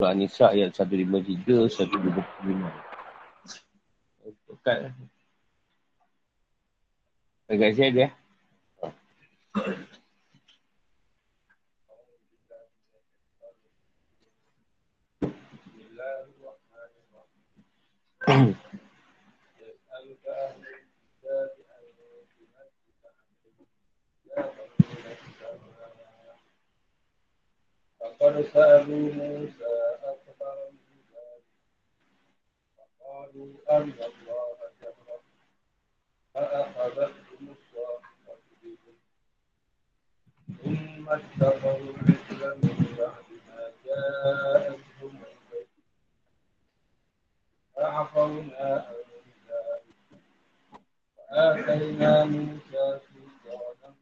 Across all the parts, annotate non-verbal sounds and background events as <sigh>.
Surah Nisa ayat 153, 125. Dekat. Dekat sini ada. فقد سألوا موسى فقالوا أن الله جهر فأخذتهم الصاخبة بهم ثم اتخذوا العجل من بعد ما جاءتهم فعفونا عن ذلك وآتينا موسى سلطانا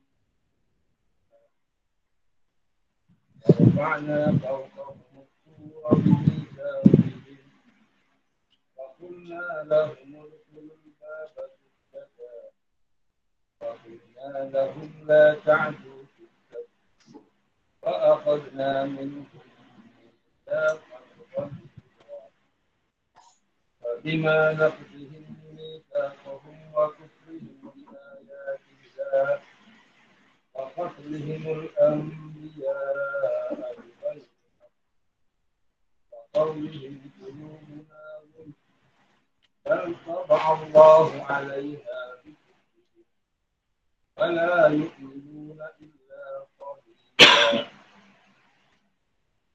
ورفعنا فوقهم الطور بميثاقهم وقلنا لهم ادخلوا الباب سجدا وقلنا لهم لا تعدوا في السبت وأخذنا منهم ميثاقا غليظا فبما نقضهم ميثاقهم وكفرهم بآيات الله وقتلهم الأنبياء بغير حق وقولهم قلوبنا طبع الله عليها فلا يؤمنون إلا قليلا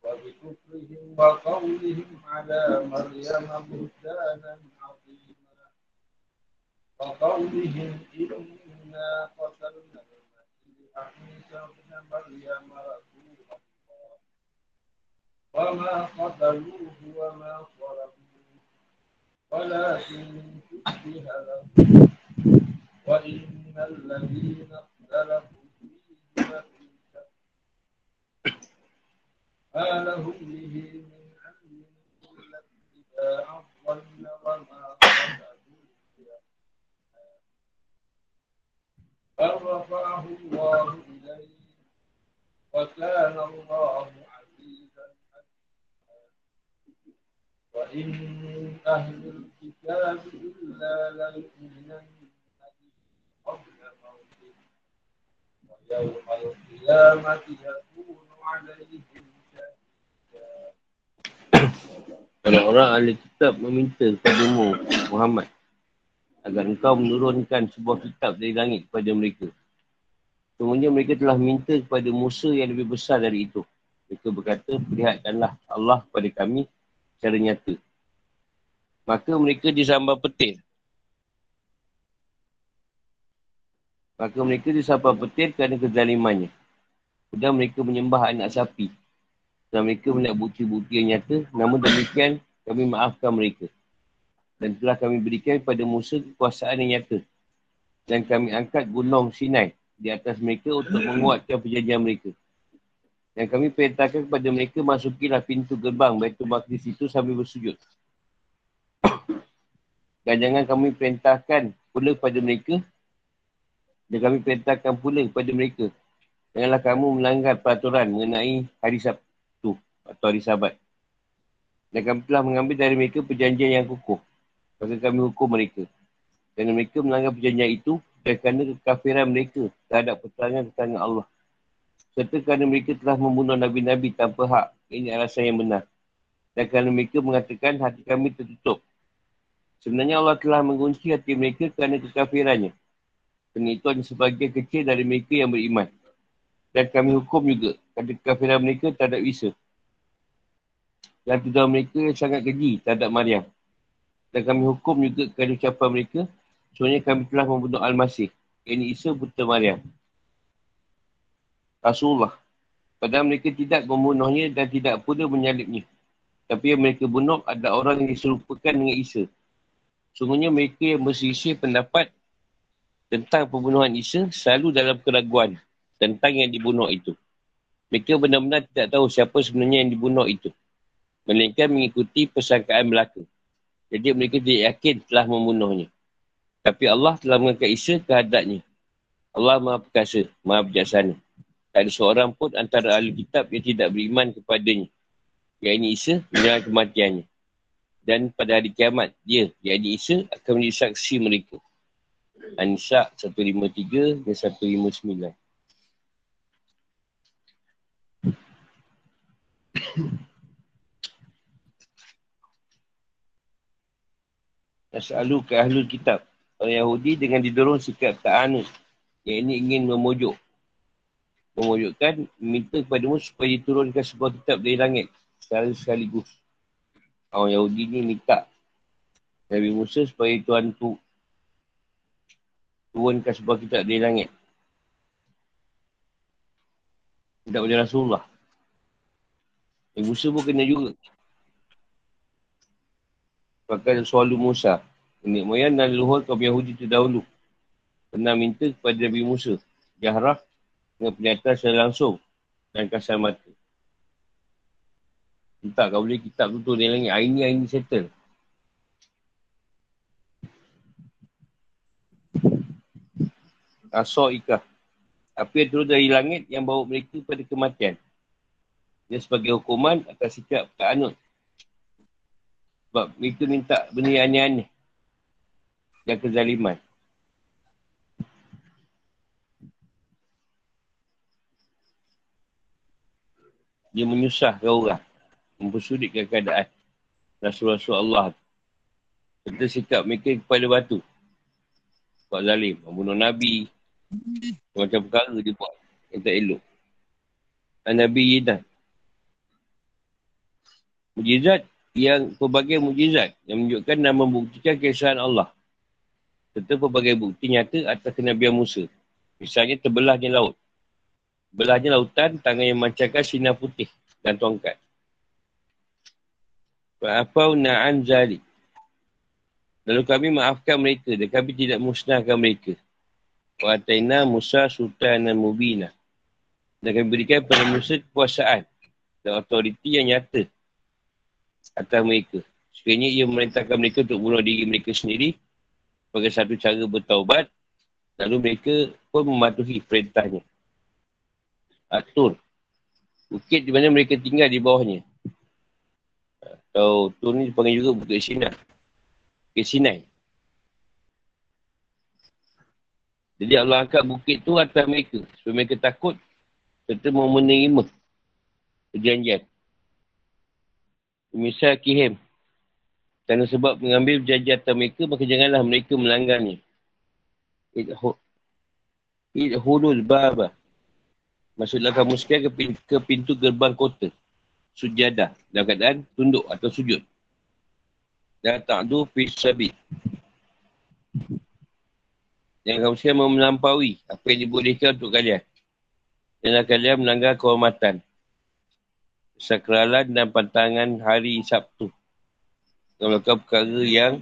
وبكفرهم وقولهم على مريم بهتانا عظيما وقولهم إنا قتلنا المسيح عيسى ابن مريم رسول الله وما قتلوه وما صلبوه ولكن شبه لهم وإن الذين اختلفوا فيه لفي شك ما لهم به من علم إلا اتباع الظن وما بل رفعه الله إليه وكان الله وإن من أهل الكتاب إلا ليؤمنن به قبل موته ويوم القيامة يكون عليهم شهيدا Orang-orang ahli kitab meminta kepadamu Muhammad agar engkau menurunkan sebuah kitab dari langit kepada mereka. Semuanya mereka telah minta kepada Musa yang lebih besar dari itu. Mereka berkata, perlihatkanlah Allah kepada kami secara nyata. Maka mereka disambar petir. Maka mereka disambar petir kerana kezalimannya. Kemudian mereka menyembah anak sapi. Dan mereka melihat bukti-bukti yang nyata. Namun demikian, kami maafkan mereka. Dan telah kami berikan kepada Musa kekuasaan yang nyata. Dan kami angkat gunung Sinai di atas mereka untuk menguatkan perjanjian mereka. Dan kami perintahkan kepada mereka masukilah pintu gerbang Baitul Maqdis itu sambil bersujud. <coughs> Dan jangan kami perintahkan pula kepada mereka dan kami perintahkan pula kepada mereka Janganlah kamu melanggar peraturan mengenai hari Sabtu atau hari Sabat. Dan kami telah mengambil dari mereka perjanjian yang kukuh. Maka kami hukum mereka. Dan mereka melanggar perjanjian itu dan kerana kekafiran mereka terhadap pertanyaan-pertanyaan Allah. Serta kerana mereka telah membunuh Nabi-Nabi tanpa hak. Ini alasan yang benar. Dan kerana mereka mengatakan hati kami tertutup. Sebenarnya Allah telah mengunci hati mereka kerana kekafirannya. Kerana itu hanya sebagian kecil dari mereka yang beriman. Dan kami hukum juga kerana kekafiran mereka terhadap Isa. Dan tuduhan mereka sangat keji terhadap Maryam. Dan kami hukum juga kerana ucapan mereka. Sebenarnya kami telah membunuh Al-Masih. Ini Isa putera Maryam. Rasulullah. Padahal mereka tidak membunuhnya dan tidak pula menyalibnya. Tapi yang mereka bunuh adalah orang yang diserupakan dengan Isa. Sungguhnya mereka yang bersisir pendapat tentang pembunuhan Isa selalu dalam keraguan tentang yang dibunuh itu. Mereka benar-benar tidak tahu siapa sebenarnya yang dibunuh itu. Melainkan mengikuti persangkaan belaka. Jadi mereka tidak yakin telah membunuhnya. Tapi Allah telah mengangkat Isa ke hadratnya. Allah maha perkasa, maha bijaksana. Tak ada seorang pun antara ahli kitab yang tidak beriman kepadanya. yakni Isa, menjelang kematiannya. Dan pada hari kiamat, dia, yakni Isa, akan menjadi saksi mereka. An-Nisa 153 dan 159. Nas'alu ke ahlul kitab. Orang Yahudi dengan didorong sikap ta'anud. Yang ini ingin memujuk. Memujukkan, minta kepadamu supaya diturunkan sebuah kitab dari langit. Secara sekaligus. Orang Yahudi ni minta Nabi Musa supaya Tuhan tu turunkan sebuah kitab dari langit. Tidak boleh Rasulullah. Nabi Musa pun kena juga. Pakai soalu Musa. Ini moyang dan leluhur kaum Yahudi terdahulu. Pernah minta kepada Nabi Musa. Jahrah dengan pernyataan secara langsung. Dan kasar mata. Minta kau boleh kitab tu tu dari langit. Hari ni, hari ni settle. Asor ikah. Apa yang turun dari langit yang bawa mereka pada kematian. Dia sebagai hukuman atas sikap tak anut. Sebab mereka minta benda yang aneh-aneh. Dan kezaliman. Dia menyusahkan orang. Mempersudikkan keadaan. Rasul-Rasul Allah. Serta sikap mereka kepada batu. Sebab zalim. Membunuh Nabi. Macam perkara dia buat. Yang tak elok. Nabi Yidan. Mujizat yang pelbagai mujizat yang menunjukkan dan membuktikan kesahan Allah. Serta pelbagai bukti nyata atas kenabian Musa. Misalnya terbelahnya laut. Belahnya lautan, tangan yang memancarkan sinar putih dan tongkat. Fa'afau na'an zalik. Lalu kami maafkan mereka dan kami tidak musnahkan mereka. Wa'ataina Musa sultanan mubina. Dan kami berikan kepada Musa kekuasaan dan otoriti yang nyata atas mereka. Sekiranya ia memerintahkan mereka untuk bunuh diri mereka sendiri sebagai satu cara bertaubat, lalu mereka pun mematuhi perintahnya. Atur. Bukit di mana mereka tinggal di bawahnya. Atau Tur ni dipanggil juga Bukit Sinai. Bukit Sinai. Jadi Allah angkat bukit tu atas mereka. Supaya mereka takut serta mau menerima perjanjian. Misal kihem. Kerana sebab mengambil perjanjian atas mereka, maka janganlah mereka melanggarnya. Idhulul baba. Maksudlah kamu sekian ke pintu, ke pintu gerbang kota. Sujadah. Dalam keadaan tunduk atau sujud. Dan ta'du fi sabit. Yang kamu sekian melampaui apa yang dibolehkan untuk kalian. Janganlah kalian melanggar kehormatan sakralan dan pantangan hari Sabtu. Kalau melakukan perkara yang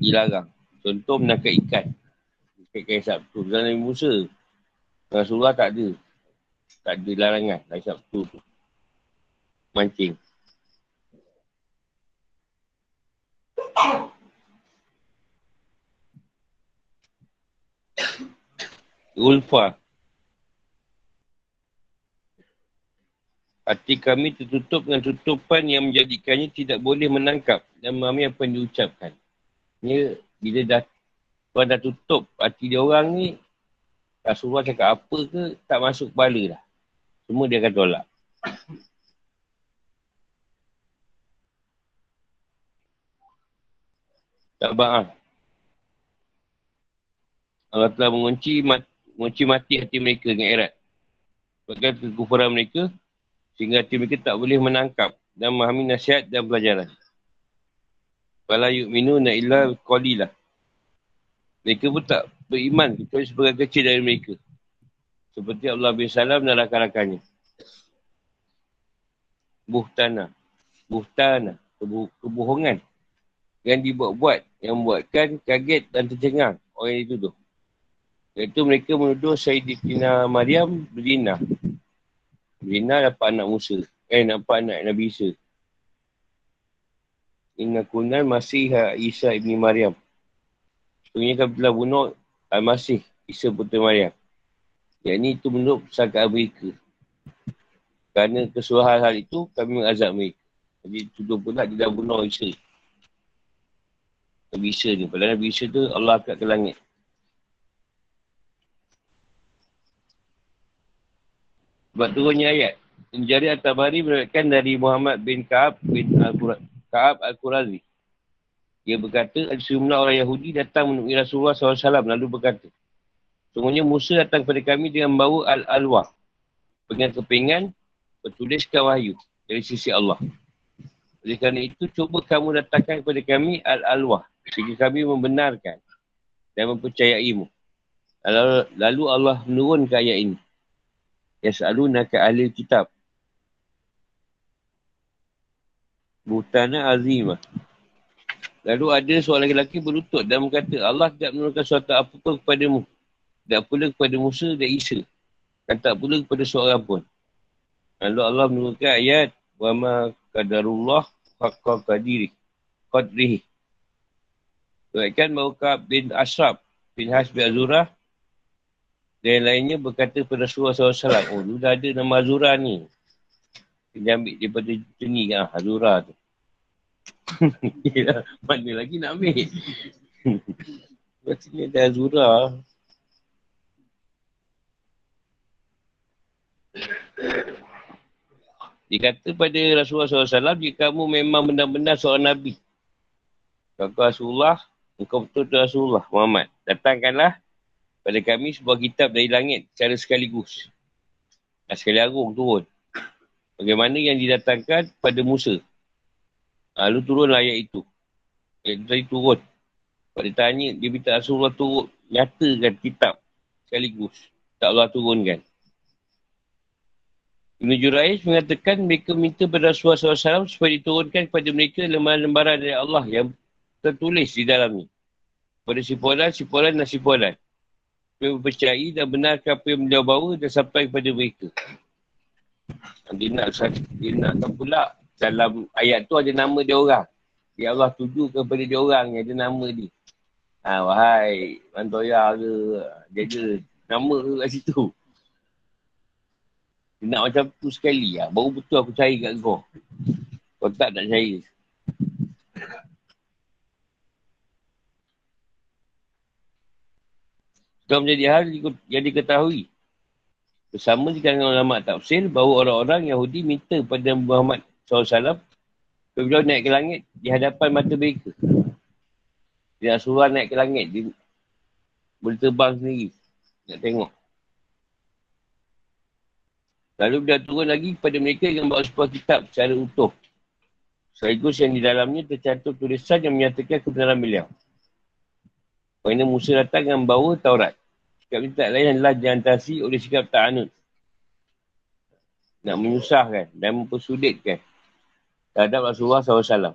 dilarang. Contoh menangkap ikan. Ikan Sabtu. Nabi Musa. Rasulullah tak ada. Tak ada larangan hari Sabtu tu. Mancing. Ulfa. Hati kami tertutup dengan tutupan yang menjadikannya tidak boleh menangkap dan memahami apa yang diucapkan. Ini bila dah dah tutup hati dia orang ni, Rasulullah cakap apa ke, tak masuk kepala dah. Semua dia akan tolak. Tak bahan. Allah telah mengunci, mengunci mati hati mereka dengan erat. Sebabkan kekufuran mereka, sehingga hati mereka tak boleh menangkap dan memahami nasihat dan pelajaran. Fala yu'minu na illa qalilah. Mereka pun tak beriman kecuali sebagai kecil dari mereka. Seperti Allah bin Salam dan rakan-rakannya. Buhtana. Buhtana. Kebohongan. Yang dibuat-buat. Yang membuatkan kaget dan tercengang orang yang dituduh. Iaitu mereka menuduh Sayyidina Maryam berzina. Zina dapat anak Musa. Eh, dapat anak Nabi Isa. Inna kunan masih Isa ibni Maryam. Sebenarnya kami telah bunuh Al-Masih Isa putera Maryam. Yang ini itu menurut pesangkaan mereka. Kerana keseluruhan hal itu, kami mengazab mereka. Jadi tuduh pula dia dah bunuh Isa. Nabi Isa ni. Padahal Nabi Isa tu Allah angkat ke langit. Sebab turunnya ayat. Menjari At-Tabari meriwayatkan dari Muhammad bin Ka'ab bin Ka'ab Al-Qurazi. Dia berkata, ada sejumlah orang Yahudi datang menemui Rasulullah SAW lalu berkata, Sungguhnya Musa datang kepada kami dengan membawa Al-Alwah. Dengan kepingan bertuliskan wahyu dari sisi Allah. Oleh kerana itu, cuba kamu datangkan kepada kami Al-Alwah. Sehingga kami membenarkan dan mempercayaimu. Lalu, Allah menurunkan ayat ini. Yas'alunaka ahli kitab. Butana azimah. Lalu ada seorang lelaki berlutut dan berkata, Allah tidak menurunkan suatu apa pun kepadamu tak pula kepada Musa dan Isa. Dan tak pula kepada seorang pun. Lalu Allah menurunkan ayat wa ma qadarullah haqqa qadiri qadrihi. Bahawa Ka'ab bin Ashraf bin Has bin Azurah dan lainnya berkata kepada Rasulullah SAW, oh, dah ada nama Azurah ni. Dia ambil daripada sini kan, Azurah tu. <laughs> Mana lagi nak ambil? <laughs> Maksudnya ada Azurah. Dia kata pada Rasulullah SAW, jika kamu memang benar-benar seorang Nabi. Kau Rasulullah, engkau betul-betul Rasulullah Muhammad. Datangkanlah pada kami sebuah kitab dari langit secara sekaligus. Dan sekali agung turun. Bagaimana yang didatangkan pada Musa. Lalu turun ayat itu. Ayat itu tadi turun. Kalau dia tanya, dia minta Rasulullah turun. Nyatakan kitab sekaligus. Tak Allah turunkan. Ibn Juraiz mengatakan mereka minta kepada Rasulullah SAW supaya diturunkan kepada mereka lembaran-lembaran dari Allah yang tertulis di dalamnya. Pada sipulan, sipulan dan sipulan. Mereka percayai dan benarkan apa yang beliau bawa dan sampai kepada mereka. Dia nak, dia nak pula dalam ayat tu ada nama dia orang. Ya Allah tuju kepada dia orang yang ada nama dia. Ha, wahai Mantoya ke, jaga nama kat situ. Dia nak macam tu sekali lah. Baru betul aku cari kat kau. Kau tak nak cari. Setelah menjadi hal yang diketahui. Bersama di kalangan ulama tafsir bahawa orang-orang Yahudi minta kepada Muhammad SAW Beliau naik ke langit di hadapan mata mereka. Dia suruh naik ke langit. Dia boleh terbang sendiri. Nak tengok. Lalu dia turun lagi kepada mereka yang bawa sebuah kitab secara utuh. Sekaligus yang di dalamnya tercantum tulisan yang menyatakan kebenaran beliau. Kerana Musa datang dengan bawa Taurat. Sikap ini tak lain adalah diantasi oleh sikap ta'anud. Nak menyusahkan dan mempersuditkan terhadap Rasulullah SAW.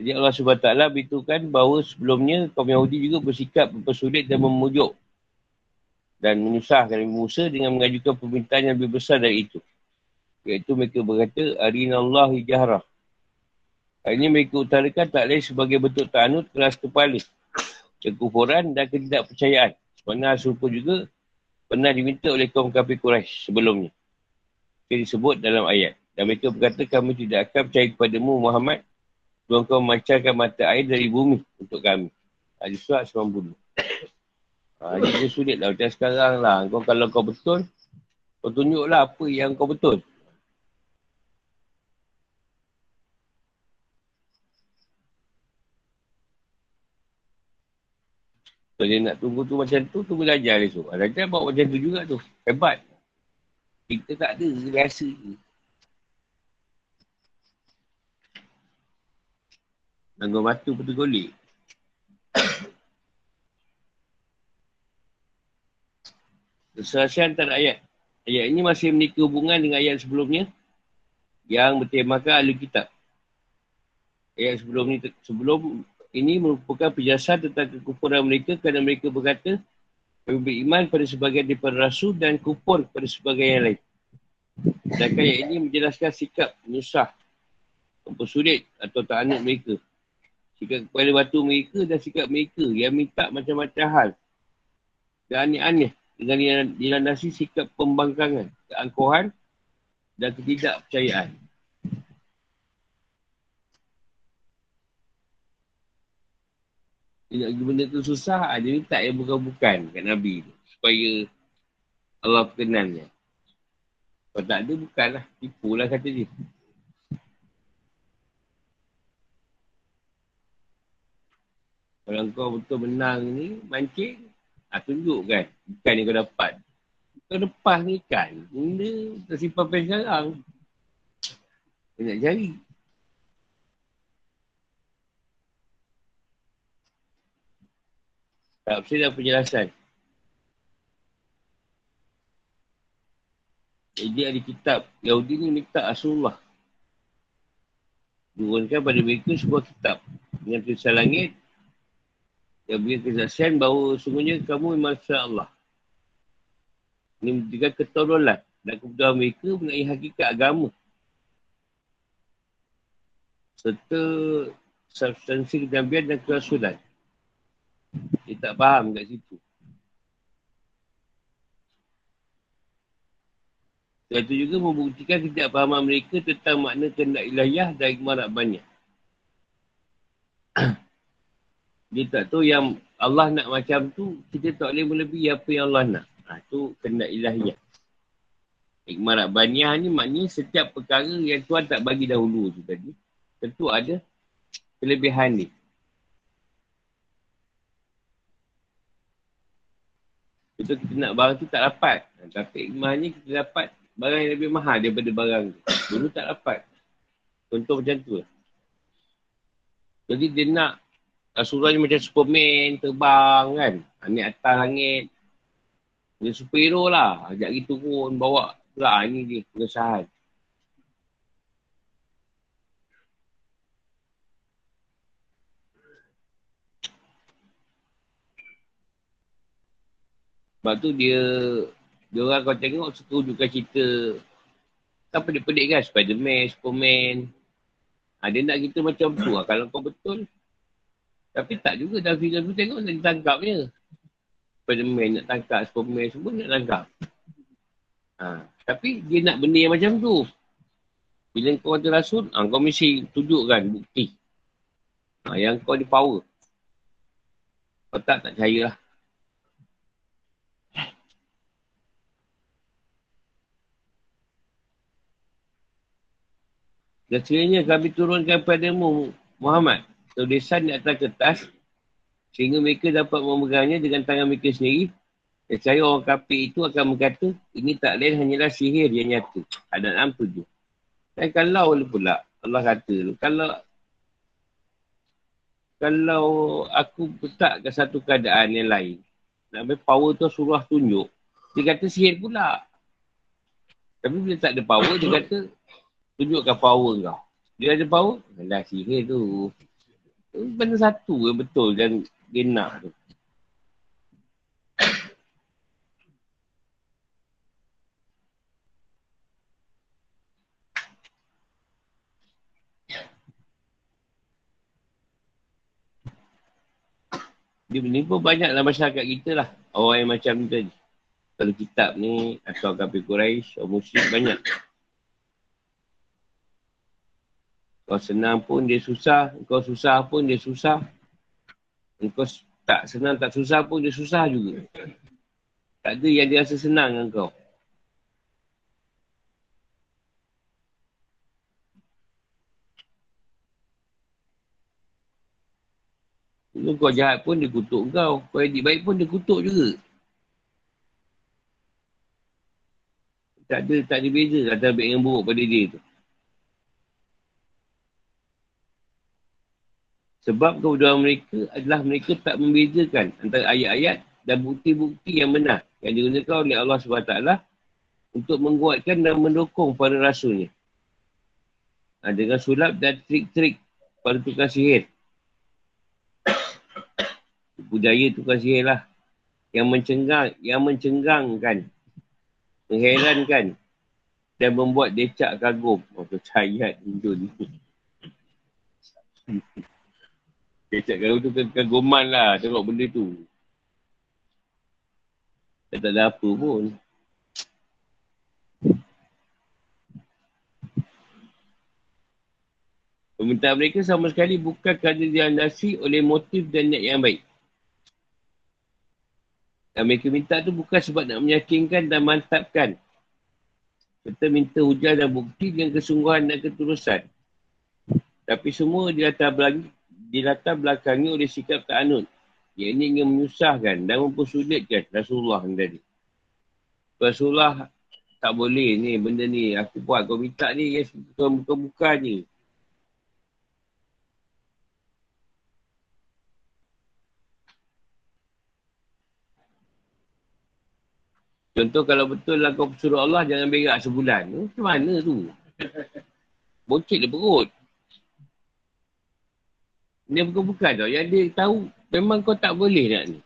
Jadi Allah SWT beritahukan bahawa sebelumnya kaum Yahudi juga bersikap mempersulit dan memujuk dan menyusahkan Nabi Musa dengan mengajukan permintaan yang lebih besar dari itu. Iaitu mereka berkata, Arinallah hijahrah. Hal ini mereka utarakan tak lain sebagai bentuk ta'anud keras kepala, kekufuran dan ketidakpercayaan. Sebenarnya serupa juga pernah diminta oleh kaum kafir Quraisy sebelumnya. Yang disebut dalam ayat. Dan mereka berkata, kami tidak akan percaya kepadamu Muhammad Tuhan kau memancarkan mata air dari bumi untuk kami. Hadis surat 90. Ha, dia sulit lah macam sekarang lah. Kau kalau kau betul, kau tunjuklah apa yang kau betul. Kalau dia nak tunggu tu macam tu, tunggu dia tu. Raja bawa macam tu juga tu. Hebat. Kita tak ada, rasa. Nanggung batu pun tergolek. Keselasian antara ayat. Ayat ini masih memiliki hubungan dengan ayat sebelumnya yang bertemakan ahli kitab. Ayat sebelum ini, sebelum ini merupakan penjelasan tentang kekufuran mereka kerana mereka berkata kami beriman pada sebagian daripada rasul dan kufur pada sebagian yang lain. Dan ayat ini menjelaskan sikap menyusah, mempersulit atau tak anak mereka. Sikap kepada batu mereka dan sikap mereka yang minta macam-macam hal. Dan aneh-aneh dengan dilandasi sikap pembangkangan, keangkuhan dan ketidakpercayaan. Dia nak benda tu susah, dia minta yang bukan-bukan kat Nabi tu. Supaya Allah perkenannya. Kalau tak ada, bukanlah. Tipulah kata dia. Kalau kau betul menang ni, mancing, ha, tunjukkan. Bukan yang kau dapat. Kau lepas ni kan, benda tersimpan pen sekarang. Kau nak cari. Tak, saya dah penjelasan. Jadi ada kitab Yahudi ni minta Rasulullah. Turunkan pada mereka sebuah kitab. Dengan tulisan langit. Yang beri kesaksian bahawa sungguhnya kamu memang Allah. Ini menunjukkan ketololan dan kebutuhan mereka mengenai hakikat agama. Serta substansi kenabian dan kerasulan. Dia tak faham kat situ. Dan itu juga membuktikan ketidakpahaman mereka tentang makna kehendak ilahiyah dan hikmah banyak. <clears throat> Dia tak tahu yang Allah nak macam tu, kita tak boleh melebihi apa yang Allah nak. Ha, tu kehendak ilahiyah. Hikmah banyak ni maknanya setiap perkara yang Tuhan tak bagi dahulu tu tadi, tentu ada kelebihan ni. Betul kita nak barang tu tak dapat. Tapi hikmahnya kita dapat barang yang lebih mahal daripada barang tu. Dulu tak dapat. Contoh macam tu. Jadi dia nak Rasulullah ni macam Superman terbang kan. Naik atas langit. Dia superhero lah. Ajak pergi turun bawa. Pula ni dia pengesahan. Sebab tu dia dia orang kau tengok suka wujudkan cerita kan pedik-pedik kan Spiderman, Superman. Ha, dia nak kita macam tu lah. Kalau kau betul. Tapi tak juga dalam filem tu tengok nak ditangkap je. Spiderman nak tangkap, Superman semua nak tangkap. Ha, tapi dia nak benda yang macam tu. Bila kau ada rasul, ha, kau mesti tunjukkan bukti. Ha, yang kau ada power. Kau tak, tak percaya lah. Dan sekiranya kami turunkan padamu Muhammad tulisan di atas kertas sehingga mereka dapat memegangnya dengan tangan mereka sendiri dan saya orang kafir itu akan berkata ini tak lain hanyalah sihir yang nyata. Ada enam tujuh. Dan kalau pula Allah kata kalau kalau aku letak ke satu keadaan yang lain nak power tu surah tunjuk dia kata sihir pula. Tapi bila tak ada power dia kata tunjukkan power kau. Dia ada power, alah sihir tu. Benda satu yang betul dan nak tu. Dia ni pun banyak dalam masyarakat kita lah. Orang yang macam ni tadi. Kalau kitab ni, atau kafir Quraisy, orang musyrik banyak. Kau senang pun dia susah. Kau susah pun dia susah. Kau tak senang tak susah pun dia susah juga. Tak ada yang dia rasa senang dengan kau. Kalau kau jahat pun dia kutuk kau. Kau edik baik pun dia kutuk juga. Tak ada, tak ada beza antara baik yang buruk pada dia tu. Sebab kebodohan mereka adalah mereka tak membezakan antara ayat-ayat dan bukti-bukti yang benar yang digunakan oleh Allah SWT untuk menguatkan dan mendukung para rasulnya. Ha, dengan sulap dan trik-trik para tukang sihir. Budaya tukang sihir lah. Yang mencenggang, yang mencenggangkan, mengherankan dan membuat decak kagum. Oh, percaya tunjuk ni. Kecap kalau tu kan lah tengok benda tu. Dia tak ada apa pun. Permintaan mereka sama sekali bukan kerana dilandasi oleh motif dan niat yang baik. Yang mereka minta tu bukan sebab nak meyakinkan dan mantapkan. Kita minta hujah dan bukti dengan kesungguhan dan ketulusan. Tapi semua di atas belakang dilatar belakangi oleh sikap ta'anud. Yang ini ingin menyusahkan dan mempersulitkan Rasulullah yang tadi. Rasulullah tak boleh ni benda ni aku buat kau minta ni yang buka-buka ni. Contoh kalau betul lah kau suruh Allah jangan berak sebulan. Macam mana tu? Bocik dia perut. Dia bukan-bukan tau. Yang dia tahu memang kau tak boleh nak ni.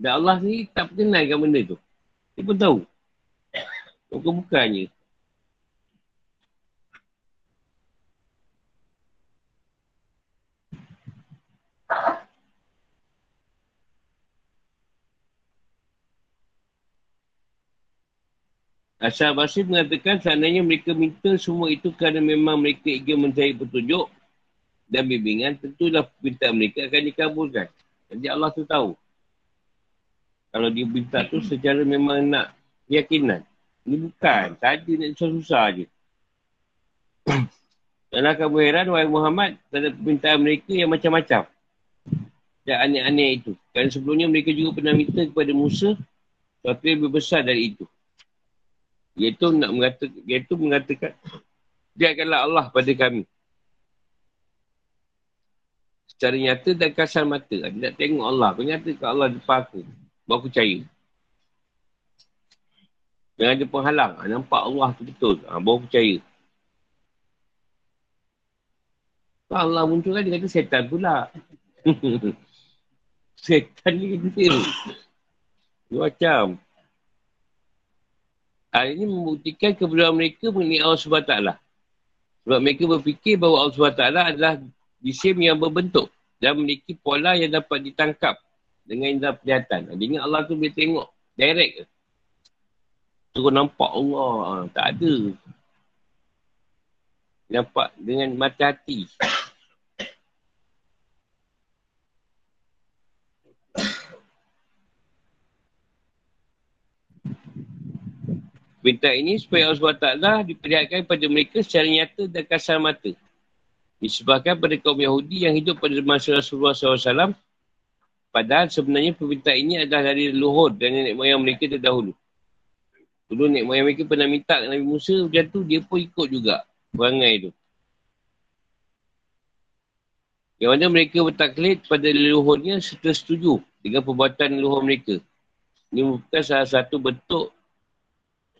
Dan Allah ni tak perkenalkan benda tu. Dia pun tahu. Bukan-bukannya. Asal Basir mengatakan seandainya mereka minta semua itu kerana memang mereka ingin mencari petunjuk dan bimbingan, tentulah permintaan mereka akan dikabulkan. Jadi Allah tu tahu. Kalau dia minta tu secara memang nak keyakinan. Ini bukan. Tadi nak susah-susah je. <clears throat> Dan kamu heran, wahai Muhammad, terhadap permintaan mereka yang macam-macam. Dan aneh-aneh itu. Kerana sebelumnya mereka juga pernah minta kepada Musa yang lebih besar dari itu. Iaitu nak mengatakan, iaitu mengatakan <clears throat> dia adalah Allah pada kami. Secara nyata dan kasar mata. Dia nak tengok Allah. Aku nyata ke Allah depan aku. Baru aku percaya. Jangan ada penghalang. Ha, nampak Allah tu betul. Ha, baru percaya. Kalau Allah muncul kan dia kata setan pula. <laughs> setan ni kata dia. Macam. Hal ini membuktikan kebenaran mereka mengenai Allah SWT. Sebab mereka berfikir bahawa Allah SWT adalah jisim yang berbentuk dan memiliki pola yang dapat ditangkap dengan indera penglihatan. Dia Allah tu boleh tengok direct ke. Terus nampak Allah. Ha, tak ada. Nampak dengan mata hati. Perintah ini supaya Allah SWT diperlihatkan kepada mereka secara nyata dan kasar mata. Disebabkan pada kaum Yahudi yang hidup pada masa Rasulullah SAW. Padahal sebenarnya perintah ini adalah dari leluhur dan nenek moyang mereka terdahulu. Dulu nenek moyang mereka pernah minta Nabi Musa macam tu, dia pun ikut juga perangai tu. Yang mana mereka bertaklid pada leluhurnya serta setuju dengan perbuatan leluhur mereka. Ini merupakan salah satu bentuk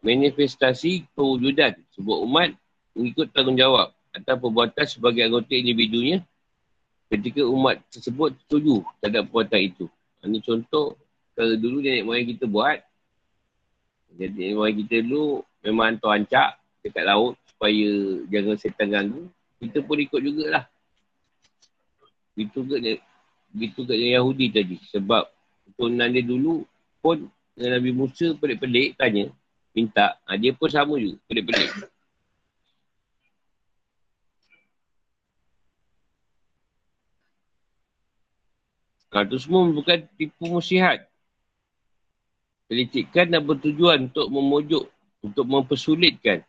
manifestasi pewujudan sebuah umat mengikut tanggungjawab atau perbuatan sebagai anggota individunya ketika umat tersebut setuju terhadap perbuatan itu. Ini contoh kalau dulu nenek moyang kita buat jadi nenek moyang kita dulu memang hantar ancak dekat laut supaya jangan setan ganggu. Kita pun ikut jugalah. Itu ke itu ke Yahudi tadi sebab turunan dia dulu pun Nabi Musa pelik-pelik tanya minta. Ha, dia pun sama juga. Pelik-pelik. Ha, itu semua bukan tipu musihat. Pelicikkan dan bertujuan untuk memujuk, untuk mempersulitkan.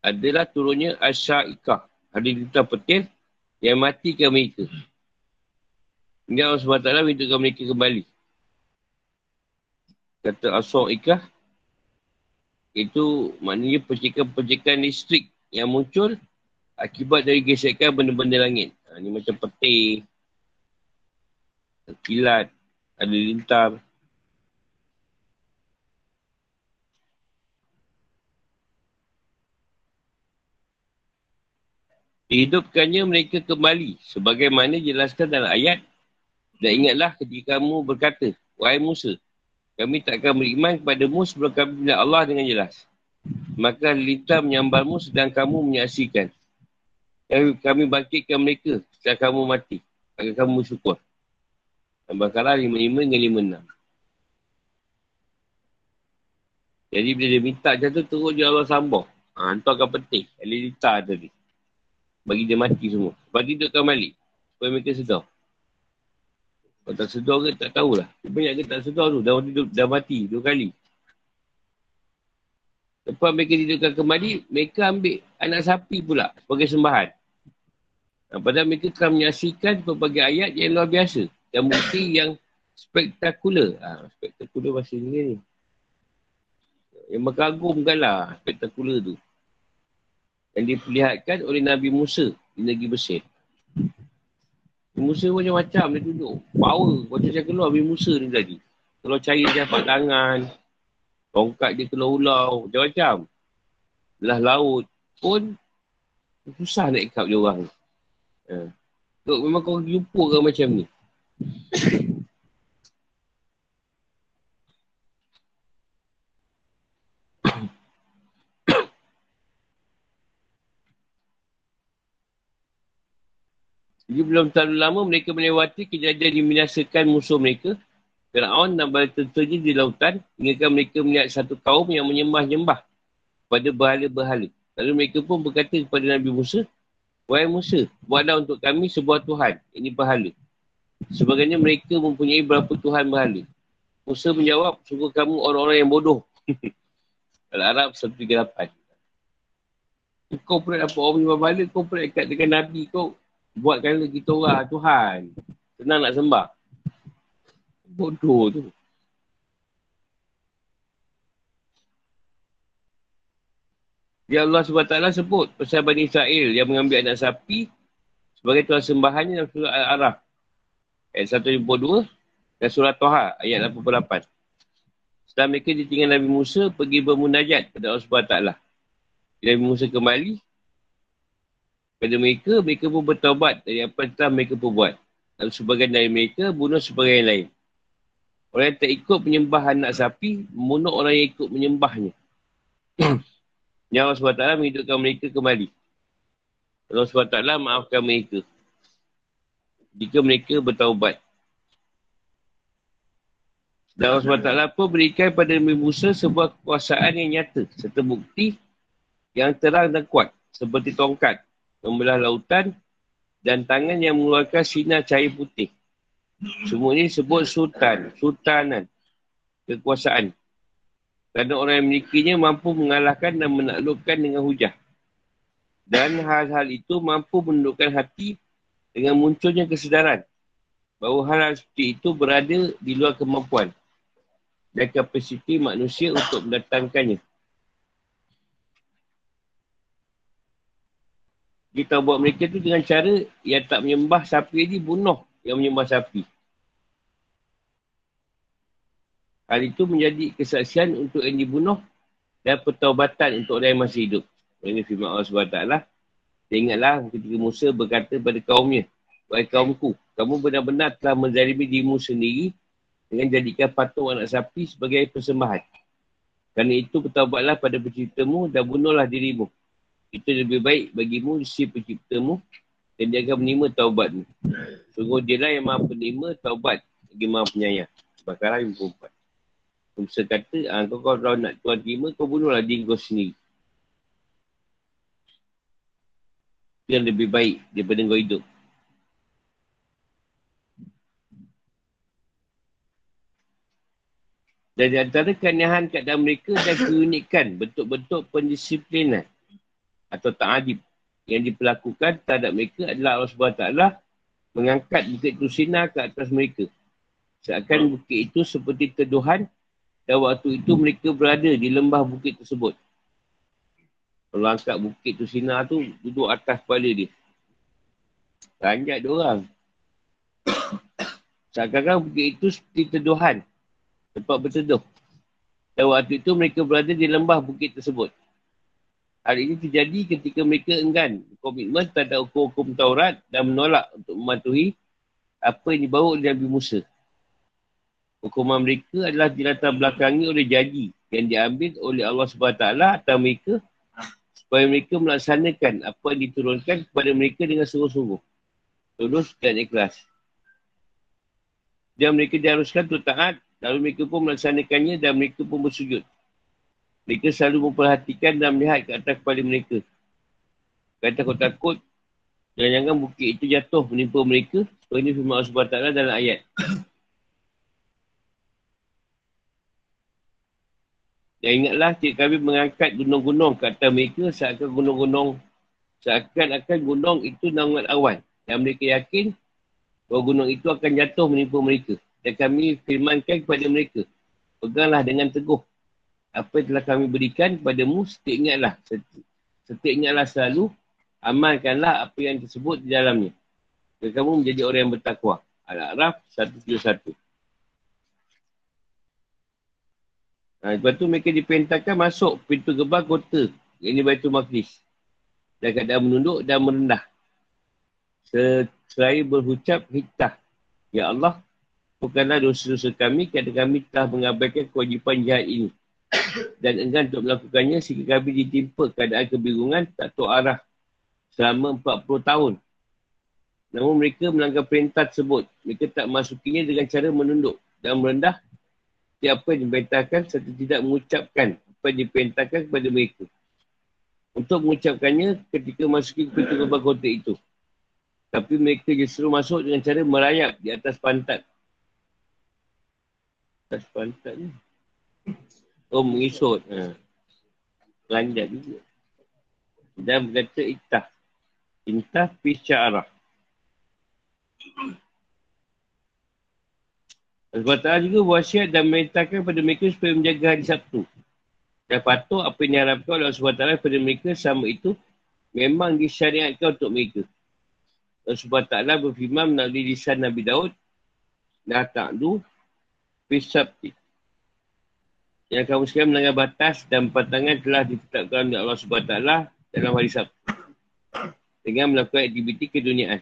Adalah turunnya asya'ikah. Ada duta petir yang matikan mereka. Ini Allah SWT minta mereka kembali kata asal ikah itu maknanya percikan-percikan listrik yang muncul akibat dari gesekan benda-benda langit. Ha, ni macam kilat, ada lintar. Dihidupkannya mereka kembali sebagaimana jelaskan dalam ayat dan ingatlah ketika kamu berkata, Wahai Musa, kami tak akan beriman kepadamu sebelum kami melihat Allah dengan jelas. Maka lita menyambarmu sedang kamu menyaksikan. Kami bangkitkan mereka setelah kamu mati. Agar kamu bersyukur. Al-Baqarah 55 dengan 56. Jadi bila dia minta macam tu, terus je Allah sambung. Ha, hantarkan penting. Alilita tadi. Bagi dia mati semua. Lepas tu hidupkan balik. Supaya mereka sedar. Kalau tak sedar ke tak tahulah. Banyak ke tak sedar tu. Dah, dah, dah mati dua kali. Lepas mereka hidupkan kembali, mereka ambil anak sapi pula sebagai sembahan. Nah, padahal mereka telah menyaksikan pelbagai ayat yang luar biasa. Dan bukti yang spektakular. Ha, spektakular bahasa ni ni. Yang mengagumkan lah spektakular tu. Yang diperlihatkan oleh Nabi Musa di negeri Mesir. Musa macam-macam dia tunjuk. Power. Macam saya keluar Nabi Musa ni tadi. Kalau cair dia dapat tangan. Tongkat dia keluar ulau. Macam-macam. Belah laut pun susah nak ikat dia orang. Ha. memang kau jumpa kan macam ni. Jadi belum terlalu lama mereka melewati kejadian yang membinasakan musuh mereka. Fir'aun dan bala tentunya di lautan hingga mereka melihat satu kaum yang menyembah-nyembah pada berhala-berhala. Lalu mereka pun berkata kepada Nabi Musa, Wahai Musa, buatlah untuk kami sebuah Tuhan. Ini berhala. Sebagainya mereka mempunyai berapa Tuhan berhala. Musa menjawab, sungguh kamu orang-orang yang bodoh. <laughs> Al-Arab 138. Kau pernah dapat orang berhala, kau pernah ikat dengan Nabi kau buatkanlah kita orang Tuhan. Senang nak sembah. Bodoh tu. Ya Allah SWT sebut pasal Bani Israel yang mengambil anak sapi sebagai tuan sembahannya dalam surah Al-Araf. Ayat 152 dan surah Toha ayat 88. Setelah mereka ditinggal Nabi Musa pergi bermunajat kepada Allah SWT. Nabi Musa kembali, pada mereka, mereka pun bertaubat dari apa yang telah mereka perbuat. Lalu sebagian dari mereka bunuh sebagian yang lain. Orang yang tak ikut menyembah anak sapi, membunuh orang yang ikut menyembahnya. yang Allah SWT menghidupkan mereka kembali. Allah SWT maafkan mereka. Jika mereka bertaubat. Dan Allah SWT pun berikan pada Nabi Musa sebuah kekuasaan yang nyata serta bukti yang terang dan kuat seperti tongkat membelah lautan dan tangan yang mengeluarkan sinar cahaya putih. Semua ini sebut sultan, sultanan, kekuasaan. Kerana orang yang memilikinya mampu mengalahkan dan menaklukkan dengan hujah. Dan hal-hal itu mampu menundukkan hati dengan munculnya kesedaran bahawa hal-hal seperti itu berada di luar kemampuan dan kapasiti manusia untuk mendatangkannya. kita buat mereka tu dengan cara yang tak menyembah sapi ni bunuh yang menyembah sapi. Hal itu menjadi kesaksian untuk yang dibunuh dan pertaubatan untuk orang yang masih hidup. Ini firman Allah SWT. Ingatlah ketika Musa berkata pada kaumnya, Wahai kaumku, kamu benar-benar telah menzalimi dirimu sendiri dengan jadikan patung anak sapi sebagai persembahan. Kerana itu bertaubatlah pada penciptamu dan bunuhlah dirimu itu lebih baik bagimu si penciptamu dan dia akan menerima taubatmu. Sungguh dia lah yang maha penerima taubat bagi maha penyayang. Bakaran yang perempuan. Musa kata, ah, kau kalau nak Tuhan terima, kau bunuhlah diri kau sendiri. Yang lebih baik daripada kau hidup. Dan di antara keanehan keadaan mereka dan keunikan bentuk-bentuk pendisiplinan atau ta'adib yang diperlakukan terhadap mereka adalah Allah SWT mengangkat bukit itu sinar ke atas mereka. Seakan bukit itu seperti teduhan dan waktu itu mereka berada di lembah bukit tersebut. Kalau angkat bukit tu sinar tu duduk atas kepala dia. Ranjat dia orang. <coughs> Seakan bukit itu seperti teduhan. Tempat berteduh. Dan waktu itu mereka berada di lembah bukit tersebut. Hal ini terjadi ketika mereka enggan komitmen terhadap hukum-hukum Taurat dan menolak untuk mematuhi apa yang dibawa oleh Nabi Musa. Hukuman mereka adalah dilatar belakangi oleh janji yang diambil oleh Allah SWT atau mereka supaya mereka melaksanakan apa yang diturunkan kepada mereka dengan sungguh-sungguh. Tulus dan ikhlas. Dan mereka diharuskan untuk taat, lalu mereka pun melaksanakannya dan mereka pun bersujud. Mereka selalu memperhatikan dan melihat ke atas kepala mereka. Kata kau takut, Jangan-jangan bukit itu jatuh menimpa mereka. Ini firman Allah SWT dalam ayat. Dan ingatlah cik kami mengangkat gunung-gunung ke atas mereka seakan gunung-gunung seakan-akan gunung itu nangat awan. Dan mereka yakin bahawa gunung itu akan jatuh menimpa mereka. Dan kami firmankan kepada mereka. Peganglah dengan teguh. Apa yang telah kami berikan kepadamu, setiap ingatlah. Setiap ingatlah selalu. Amalkanlah apa yang tersebut di dalamnya. Dan kamu menjadi orang yang bertakwa. Al-A'raf 131. Ha, lepas tu mereka diperintahkan masuk pintu gerbang kota. Yang ini Baitul Maqdis. Dan keadaan menunduk dan merendah. Seraya berhucap hitah. Ya Allah, bukanlah dosa-dosa kami kerana kami telah mengabaikan kewajipan jahat ini. Dan enggan untuk melakukannya sehingga kami ditimpa keadaan kebingungan tak tahu arah selama 40 tahun. Namun mereka melanggar perintah tersebut. Mereka tak masukinya dengan cara menunduk dan merendah apa yang diperintahkan serta tidak mengucapkan apa yang diperintahkan kepada mereka. Untuk mengucapkannya ketika masuki pintu gerbang kota itu. Tapi mereka justru masuk dengan cara merayap di atas pantat. Atas pantat ni. Oh, mengisut. Ha. Lanjat juga. Dan berkata itah. Intah pisyarah. Ta'ala juga wasiat dan merintahkan kepada mereka supaya menjaga hari Sabtu. Dan patut apa yang diharapkan oleh Ta'ala kepada mereka sama itu memang disyariatkan untuk mereka. Allah SWT berfirman melalui lisan Nabi Daud La ta'du Fisabti Yang kamu sekarang melanggar batas dan patangan telah ditetapkan oleh Allah SWT dalam hari Sabtu dengan melakukan aktiviti keduniaan.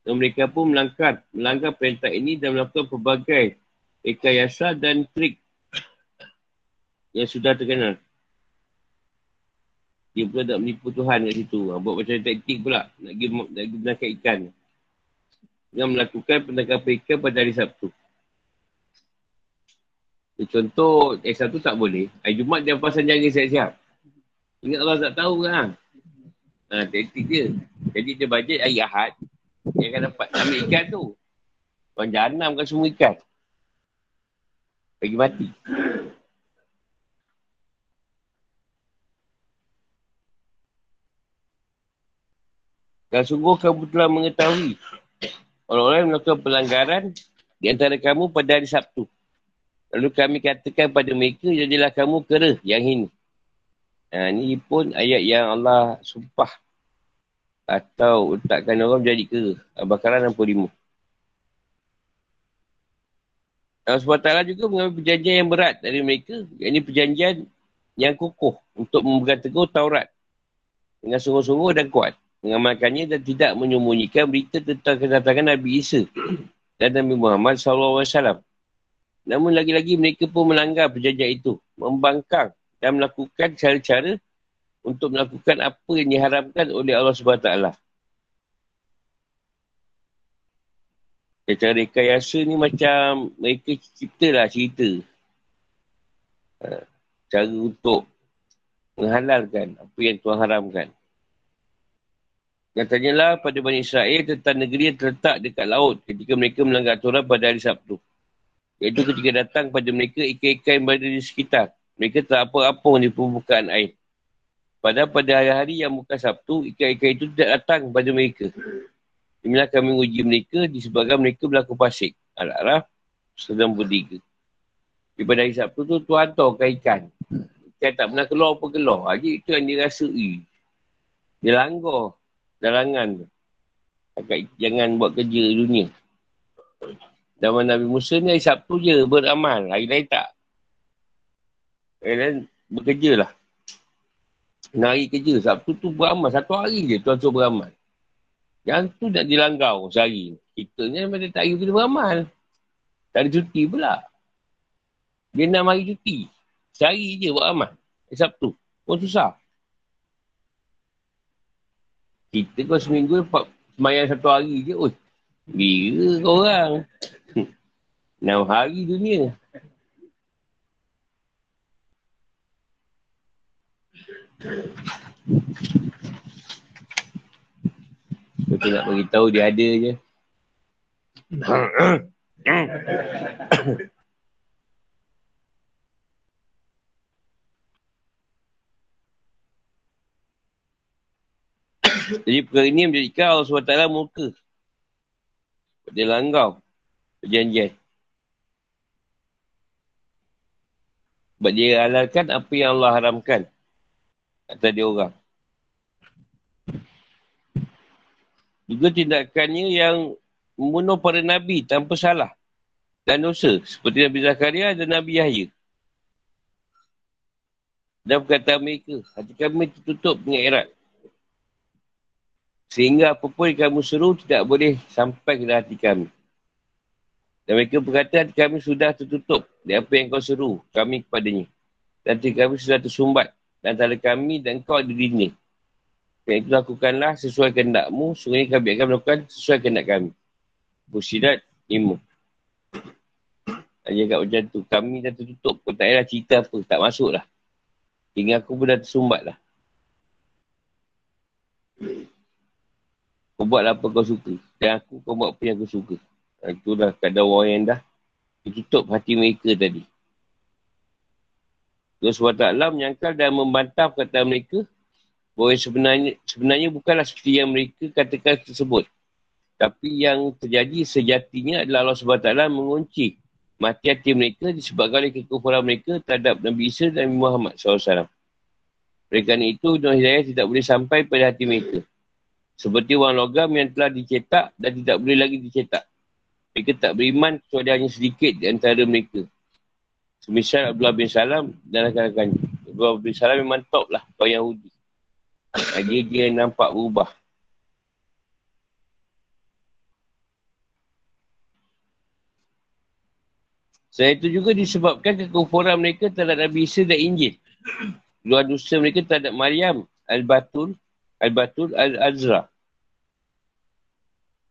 Dan mereka pun melanggar, melanggar perintah ini dan melakukan pelbagai rekayasa dan trik yang sudah terkenal. Dia pula tak menipu Tuhan kat situ. Ha, buat macam taktik pula. Nak pergi, nak menangkap ikan. Dengan melakukan penangkapan ikan pada hari Sabtu. Contoh, hari Sabtu tak boleh. Hari Jumat dia pasang jaga siap-siap. Ingat Allah tak tahu kan? Ha, taktik dia. Jadi dia bajet hari Ahad. Dia akan dapat ambil ikan tu. Orang janam kan semua ikan. Bagi mati. Dan sungguh kamu telah mengetahui orang-orang melakukan pelanggaran di antara kamu pada hari Sabtu. Lalu kami katakan pada mereka, jadilah kamu kera yang ini. Ha, ini pun ayat yang Allah sumpah atau letakkan orang jadi ke Al-Baqarah 65. Allah SWT juga mengambil perjanjian yang berat dari mereka. Yang ini perjanjian yang kukuh untuk memegang teguh Taurat. Dengan sungguh-sungguh dan kuat. Mengamalkannya dan tidak menyembunyikan berita tentang kedatangan Nabi Isa dan Nabi Muhammad SAW. Namun lagi-lagi mereka pun melanggar perjanjian itu. Membangkang dan melakukan cara-cara untuk melakukan apa yang diharamkan oleh Allah SWT. Cara rekayasa ni macam mereka cipta lah cerita. Ha, cara untuk menghalalkan apa yang Tuhan haramkan. Katanya lah pada Bani Israel tentang negeri yang terletak dekat laut ketika mereka melanggar aturan pada hari Sabtu. Iaitu ketika datang pada mereka ikan-ikan berada di sekitar. Mereka apa-apa di permukaan air. Padahal pada hari-hari yang bukan Sabtu, ikan-ikan itu tidak datang kepada mereka. Inilah kami uji mereka disebabkan mereka berlaku pasik. Al-Araf, sedang berdiga. Di pada hari Sabtu tu, Tuhan tahu kan ikan. Ikan tak pernah keluar apa keluar. Jadi itu yang dirasai. Dia langgar larangan tu. Jangan buat kerja dunia. Zaman Nabi Musa ni hari Sabtu je beramal. Hari lain tak. Hari lain bekerja lah. Hari kerja. Sabtu tu beramal. Satu hari je tuan suruh beramal. Yang tu nak dilanggar sehari. Kita ni memang tak hari kita beramal. Tak ada cuti pula. Dia nak hari cuti. Sehari je buat amal. Sabtu. Pun susah. Kita kau seminggu dapat semayang satu hari je. Oh, gila kau orang. <laughs> Enam hari dunia. Kita nak bagi tahu dia ada je. Jadi perkara ini menjadikan Allah SWT muka. Dia langgar perjanjian. Sebab dia halalkan apa yang Allah haramkan atas dia orang. Juga tindakannya yang membunuh para Nabi tanpa salah dan dosa. Seperti Nabi Zakaria dan Nabi Yahya. Dan perkataan mereka, hati kami tertutup dengan erat. Sehingga apapun yang kamu seru tidak boleh sampai ke hati kami. Dan mereka berkata hati kami sudah tertutup dari apa yang kau seru kami kepadanya. Dan hati kami sudah tersumbat antara kami dan kau ada dinding. Dan itu lakukanlah sesuai kehendakmu. Sungguh kami akan melakukan sesuai kehendak kami. Busidat lima. Dia cakap macam tu. Kami dah tertutup. Kau tak payah cerita apa. Tak masuk lah. Tinggal aku pun dah tersumbat lah. Kau buat apa kau suka. Dan aku kau buat apa yang aku suka. Itu dah kadang orang yang dah ditutup hati mereka tadi. Terus SWT menyangkal dan membantah perkataan mereka bahawa sebenarnya, sebenarnya bukanlah seperti yang mereka katakan tersebut. Tapi yang terjadi sejatinya adalah Allah SWT mengunci mati hati mereka disebabkan oleh kekufuran mereka terhadap Nabi Isa dan Nabi Muhammad SAW. Mereka itu, Nur Hidayah tidak boleh sampai pada hati mereka. Seperti wang logam yang telah dicetak dan tidak boleh lagi dicetak. Mereka tak beriman kecuali hanya sedikit di antara mereka. Semisal Abdullah bin Salam dan rakan-rakannya. Abdullah bin Salam memang top lah orang Yahudi. Dia, dia nampak berubah. Selain itu juga disebabkan kekufuran mereka terhadap Nabi Isa dan Injil. Luar dosa mereka terhadap Maryam Al-Batul Al-Batul Al-Azra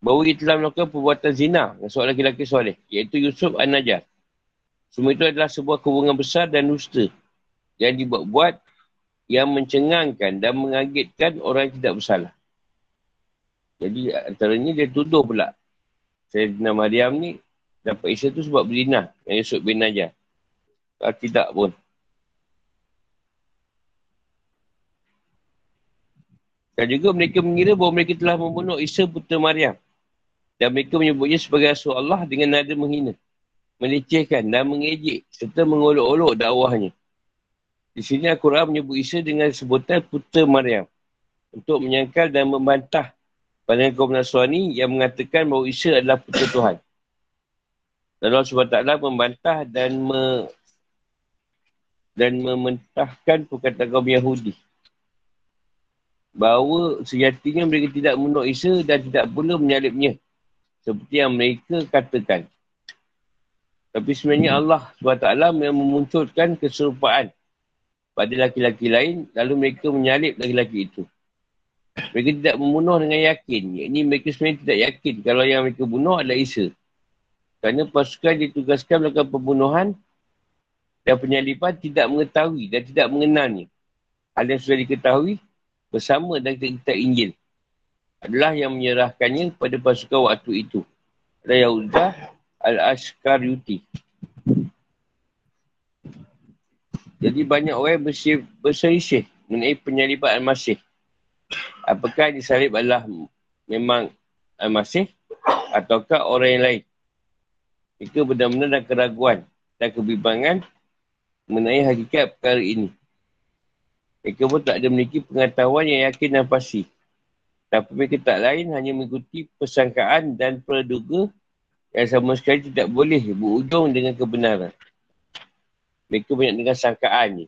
bahawa ia telah melakukan perbuatan zina dengan seorang lelaki soleh, iaitu Yusuf An-Najar. Semua itu adalah sebuah kebohongan besar dan dusta yang dibuat-buat yang mencengangkan dan mengagetkan orang yang tidak bersalah. Jadi antaranya dia tuduh pula Sayyidina Maryam ni dapat Isa tu sebab berzina yang Yusuf bin Najar. Kalau tidak pun. Dan juga mereka mengira bahawa mereka telah membunuh Isa putera Maryam dan mereka menyebutnya sebagai Rasul Allah dengan nada menghina, melecehkan dan mengejek serta mengolok-olok dakwahnya. Di sini Al-Quran menyebut Isa dengan sebutan Putera Maryam untuk menyangkal dan membantah pandangan kaum Nasrani yang mengatakan bahawa Isa adalah Putera Tuhan. Dan Allah SWT membantah dan me, dan mementahkan perkataan kaum Yahudi bahawa sejatinya mereka tidak menurut Isa dan tidak pula menyalibnya seperti yang mereka katakan. Tapi sebenarnya Allah SWT yang memunculkan keserupaan pada laki-laki lain, lalu mereka menyalip laki-laki itu. Mereka tidak membunuh dengan yakin. Ini mereka sebenarnya tidak yakin kalau yang mereka bunuh adalah Isa. Kerana pasukan ditugaskan melakukan pembunuhan dan penyalipan tidak mengetahui dan tidak mengenalnya. Hal yang sudah diketahui bersama dan kita Injil adalah yang menyerahkannya kepada pasukan waktu itu. Adalah Yahudah Al-Ashkaryuti. Jadi banyak orang berselisih mengenai penyaliban Al-Masih. Apakah disalib adalah memang Al-Masih ataukah orang yang lain. Mereka benar-benar dan keraguan dan kebimbangan mengenai hakikat perkara ini. Mereka pun tak ada memiliki pengetahuan yang yakin dan pasti. Tapi mereka tak lain hanya mengikuti persangkaan dan praduga yang sama sekali tidak boleh berujung dengan kebenaran. Mereka banyak dengan sangkaan ni.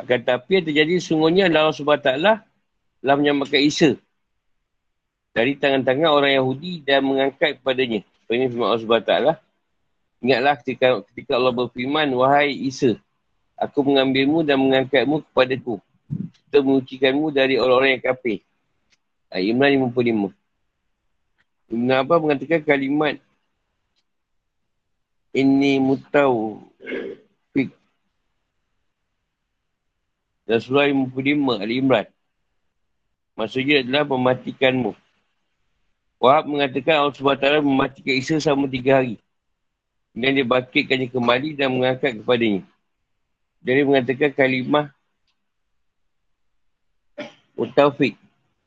Akan tapi yang terjadi sungguhnya Allah SWT telah menyamakan Isa dari tangan-tangan orang Yahudi dan mengangkat kepadanya. Ini firman Allah SWT. Ingatlah ketika, ketika Allah berfirman, Wahai Isa, aku mengambilmu dan mengangkatmu kepadaku kita mengucikanmu dari orang-orang yang kafir. Ayat Imran 55. Ibn Abbas mengatakan kalimat ini mutau fik. Rasulullah 55 Ali Imran. maksudnya adalah mematikanmu. Wahab mengatakan Allah SWT mematikan Isa selama tiga hari. Dan dia bakitkannya kembali dan mengangkat kepadanya. Jadi mengatakan kalimah Utaufik.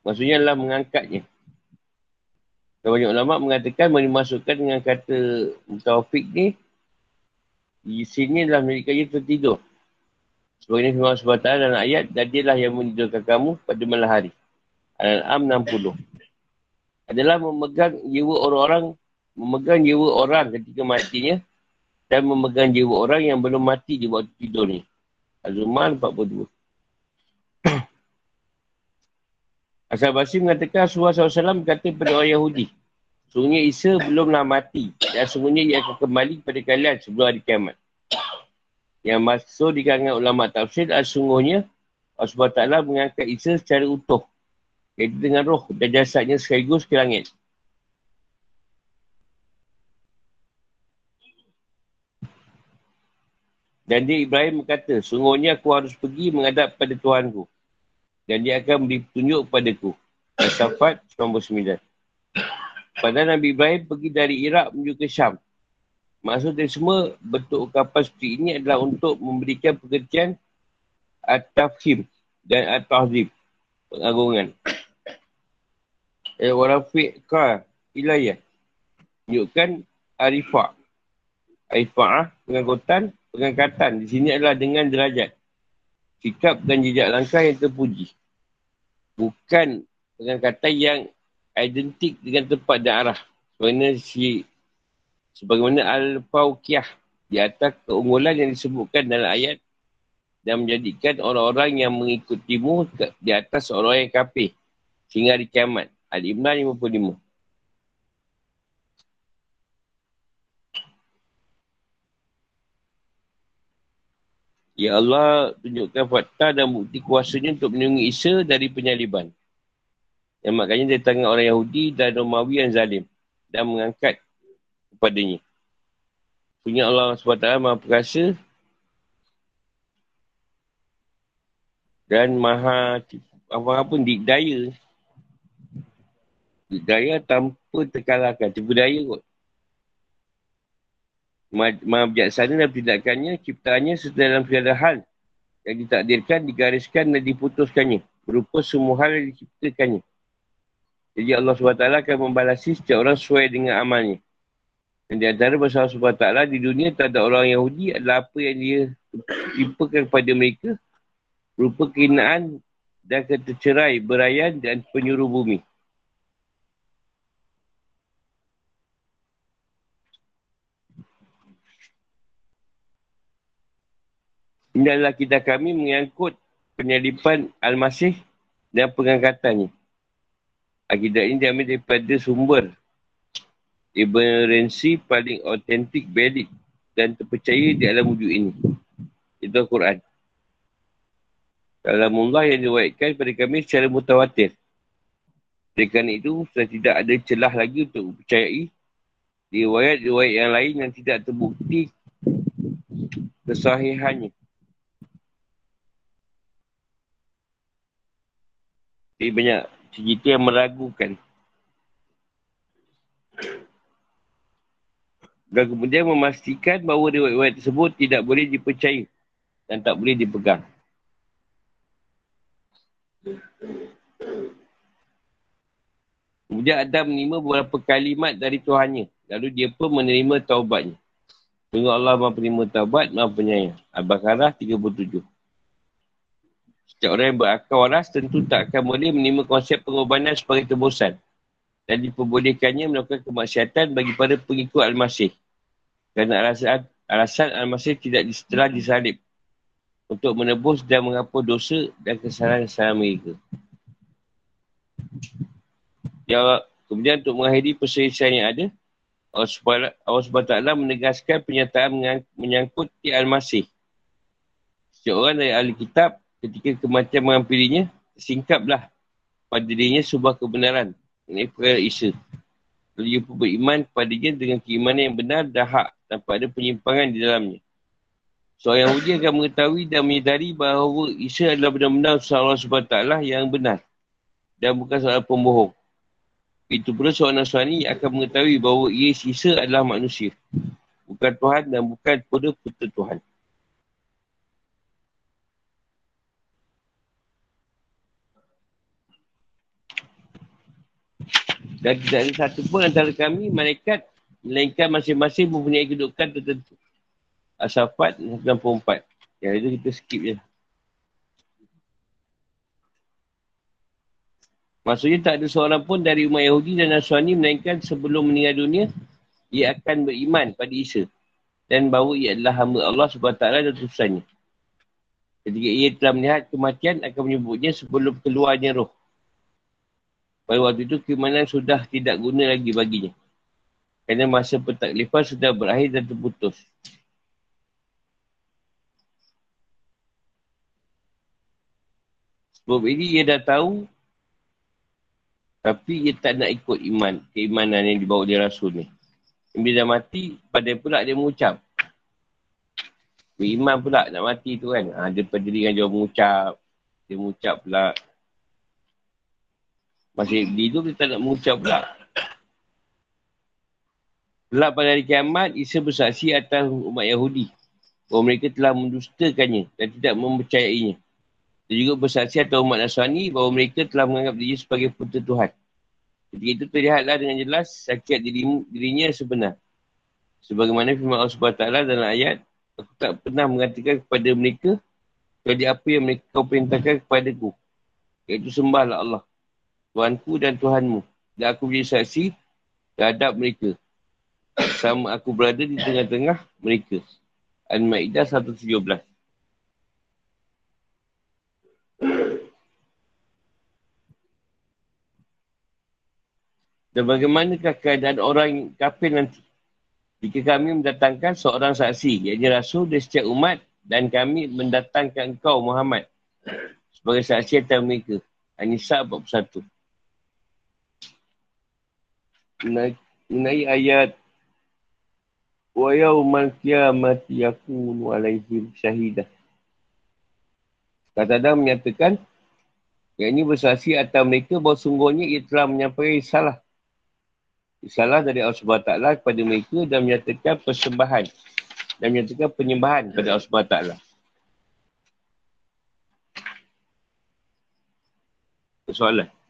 Maksudnya adalah mengangkatnya. Dan banyak ulama mengatakan dimasukkan dengan kata Utaufik ni di sini adalah mereka yang tertidur. Sebagainya firman SWT dalam ayat, dan dialah yang menidurkan kamu pada malam hari. Al-An'am 60 adalah memegang jiwa orang-orang memegang jiwa orang ketika matinya dan memegang jiwa orang yang belum mati di waktu tidur ni. Az-Zumar 42. Asal Basri mengatakan Rasulullah SAW kata kepada orang Yahudi. Sungguhnya Isa belumlah mati dan sungguhnya ia akan kembali kepada kalian sebelum hari kiamat. Yang masuk di kalangan ulama tafsir adalah sungguhnya Allah Ta'ala mengangkat Isa secara utuh iaitu dengan roh dan jasadnya sekaligus ke langit. Dan dia Ibrahim berkata, sungguhnya aku harus pergi menghadap pada Tuhanku. Dan dia akan beri petunjuk kepadaku. Al-Safat 99. Pada Nabi Ibrahim pergi dari Iraq menuju ke Syam. Maksud dari semua bentuk ungkapan seperti ini adalah untuk memberikan pekerjaan At-Tafhim dan At-Tahzib. Pengagungan eh, warafiqka ilayah. Tunjukkan arifah. Arifah, ah, pengangkutan, pengangkatan. Di sini adalah dengan derajat. Sikap dan jejak langkah yang terpuji. Bukan pengangkatan yang identik dengan tempat dan arah. Sebagaimana si sebagaimana al-fauqiyah di atas keunggulan yang disebutkan dalam ayat dan menjadikan orang-orang yang mengikutimu di atas orang yang kafir sehingga di kiamat. Al-Imran 55. Ya Allah tunjukkan fakta dan bukti kuasanya untuk melindungi Isa dari penyaliban. Yang makanya dia tangan orang Yahudi dan Romawi yang zalim dan mengangkat kepadanya. Punya Allah SWT maha perkasa dan maha apa-apa pun dikdaya Daya tanpa terkalahkan. Tipu daya kot. Maha bijaksana dalam tindakannya, ciptaannya serta dalam segala hal yang ditakdirkan, digariskan dan diputuskannya. Berupa semua hal yang diciptakannya. Jadi Allah SWT akan membalasi setiap orang sesuai dengan amalnya. Dan di antara bahasa SWT di dunia tak ada orang Yahudi adalah apa yang dia timpakan kepada mereka berupa kehinaan dan ketercerai, berayan dan penyuruh bumi. Ini adalah kita kami mengangkut penyelipan Al-Masih dan pengangkatannya. Akidah ini diambil daripada sumber Ibn Rensi paling autentik, valid dan terpercaya di alam wujud ini. Itu Al-Quran. Dalam Allah yang diwaikan pada kami secara mutawatir. Kerana itu, sudah tidak ada celah lagi untuk percayai riwayat-riwayat yang lain yang tidak terbukti kesahihannya. Jadi banyak cerita yang meragukan. Dan kemudian memastikan bahawa riwayat-riwayat tersebut tidak boleh dipercayai dan tak boleh dipegang. Kemudian Adam menerima beberapa kalimat dari Tuhannya. Lalu dia pun menerima taubatnya. Tengok Allah maha penerima taubat, maha penyayang. Al-Baqarah 37. Setiap orang yang berakal waras tentu tak akan boleh menerima konsep pengorbanan sebagai tebusan dan diperbolehkannya melakukan kemaksiatan bagi para pengikut Al-Masih. Kerana alasan, alasan Al-Masih tidak setelah disalib untuk menebus dan menghapus dosa dan kesalahan-kesalahan mereka. Ya, kemudian untuk mengakhiri perselisihan yang ada, Allah SWT menegaskan pernyataan menyangkut di Al-Masih. Setiap orang dari ahli kitab ketika kematian menghampirinya, singkaplah pada dirinya sebuah kebenaran. Ini perkara Isa. Lalu ia pun beriman kepadanya dengan keimanan yang benar dan hak tanpa ada penyimpangan di dalamnya. Seorang Yahudi akan mengetahui dan menyedari bahawa Isa adalah benar-benar Allah SWT yang benar dan bukan seorang pembohong. Itu pula seorang Nasrani akan mengetahui bahawa ia sisa adalah manusia. Bukan Tuhan dan bukan pula putera Tuhan. Dan tidak ada satu pun antara kami, malaikat, melainkan masing-masing mempunyai kedudukan tertentu. Asafat 94. Yang itu kita skip je. Maksudnya tak ada seorang pun dari umat Yahudi dan Nasrani melainkan sebelum meninggal dunia, ia akan beriman pada Isa. Dan bahawa ia adalah hamba Allah SWT dan tulisannya. Ketika ia telah melihat kematian, akan menyebutnya sebelum keluarnya roh. Pada waktu itu, keimanan sudah tidak guna lagi baginya. Kerana masa pentaklifan sudah berakhir dan terputus. Sebab ini ia dah tahu tapi dia tak nak ikut iman, keimanan yang dibawa oleh Rasul ni. Bila dah mati, pada pula dia mengucap. Beriman pula nak mati tu kan. Ha, dia dengan jawab mengucap. Dia mengucap pula. Masih hidup dia tak nak mengucap pula. Pula pada hari kiamat, Isa bersaksi atas umat Yahudi. Bahawa mereka telah mendustakannya dan tidak mempercayainya. Dia juga bersaksi atas umat Nasrani bahawa mereka telah menganggap dia sebagai putera Tuhan. Ketika itu terlihatlah dengan jelas sakit diri, dirinya sebenar. Sebagaimana firman Allah SWT dalam ayat, aku tak pernah mengatakan kepada mereka kepada apa yang mereka perintahkan kepada ku. Iaitu sembahlah Allah. Tuhanku dan Tuhanmu. Dan aku menjadi saksi terhadap mereka. Sama aku berada di tengah-tengah mereka. Al-Ma'idah 117. Dan bagaimanakah keadaan orang kafir nanti? Jika kami mendatangkan seorang saksi, iaitu Rasul dari setiap umat dan kami mendatangkan engkau Muhammad sebagai saksi atas mereka. An-Nisa 41. Menai ayat Wa yawmal qiyamati yakunu alaihim syahidah. Kata Adam menyatakan yang ini bersaksi atas mereka bahawa sungguhnya ia telah menyampaikan salah salah dari Allah SWT kepada mereka dan menyatakan persembahan dan menyatakan penyembahan kepada Allah SWT. Soalan.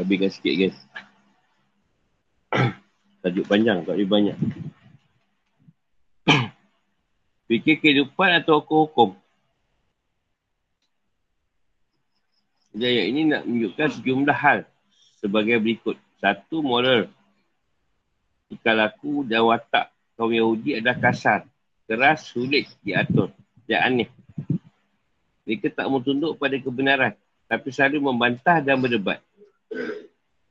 Habiskan sikit guys. <coughs> Tajuk panjang, tak lebih banyak. <coughs> Fikir kehidupan atau hukum-hukum. Jadi ayat ini nak menunjukkan sejumlah hal sebagai berikut. Satu, moral. Jika laku dan watak kaum Yahudi adalah kasar, keras, sulit diatur dan aneh. Mereka tak mau tunduk pada kebenaran tapi selalu membantah dan berdebat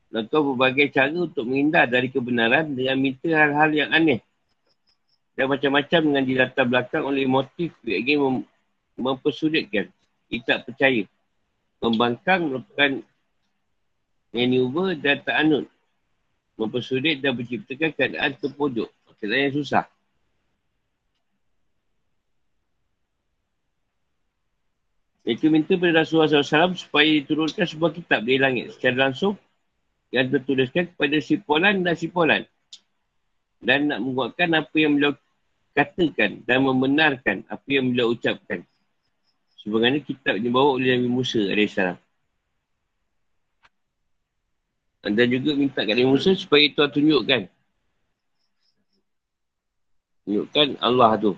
melakukan berbagai cara untuk menghindar dari kebenaran dengan minta hal-hal yang aneh. Dan macam-macam dengan dilatar belakang oleh motif yang ingin mem- mempersulitkan. Kita percaya. Membangkang merupakan maneuver dan tak anut. Mempersulit dan menciptakan keadaan terpojok. Keadaan yang susah Mereka minta kepada Rasulullah SAW supaya diturunkan sebuah kitab dari langit secara langsung yang tertuliskan kepada si Polan dan si Polan. Dan nak menguatkan apa yang beliau katakan dan membenarkan apa yang beliau ucapkan. Sebenarnya kitab dibawa oleh Nabi Musa AS. Dan juga minta kepada Nabi Musa supaya Tuhan tunjukkan. Tunjukkan Allah tu.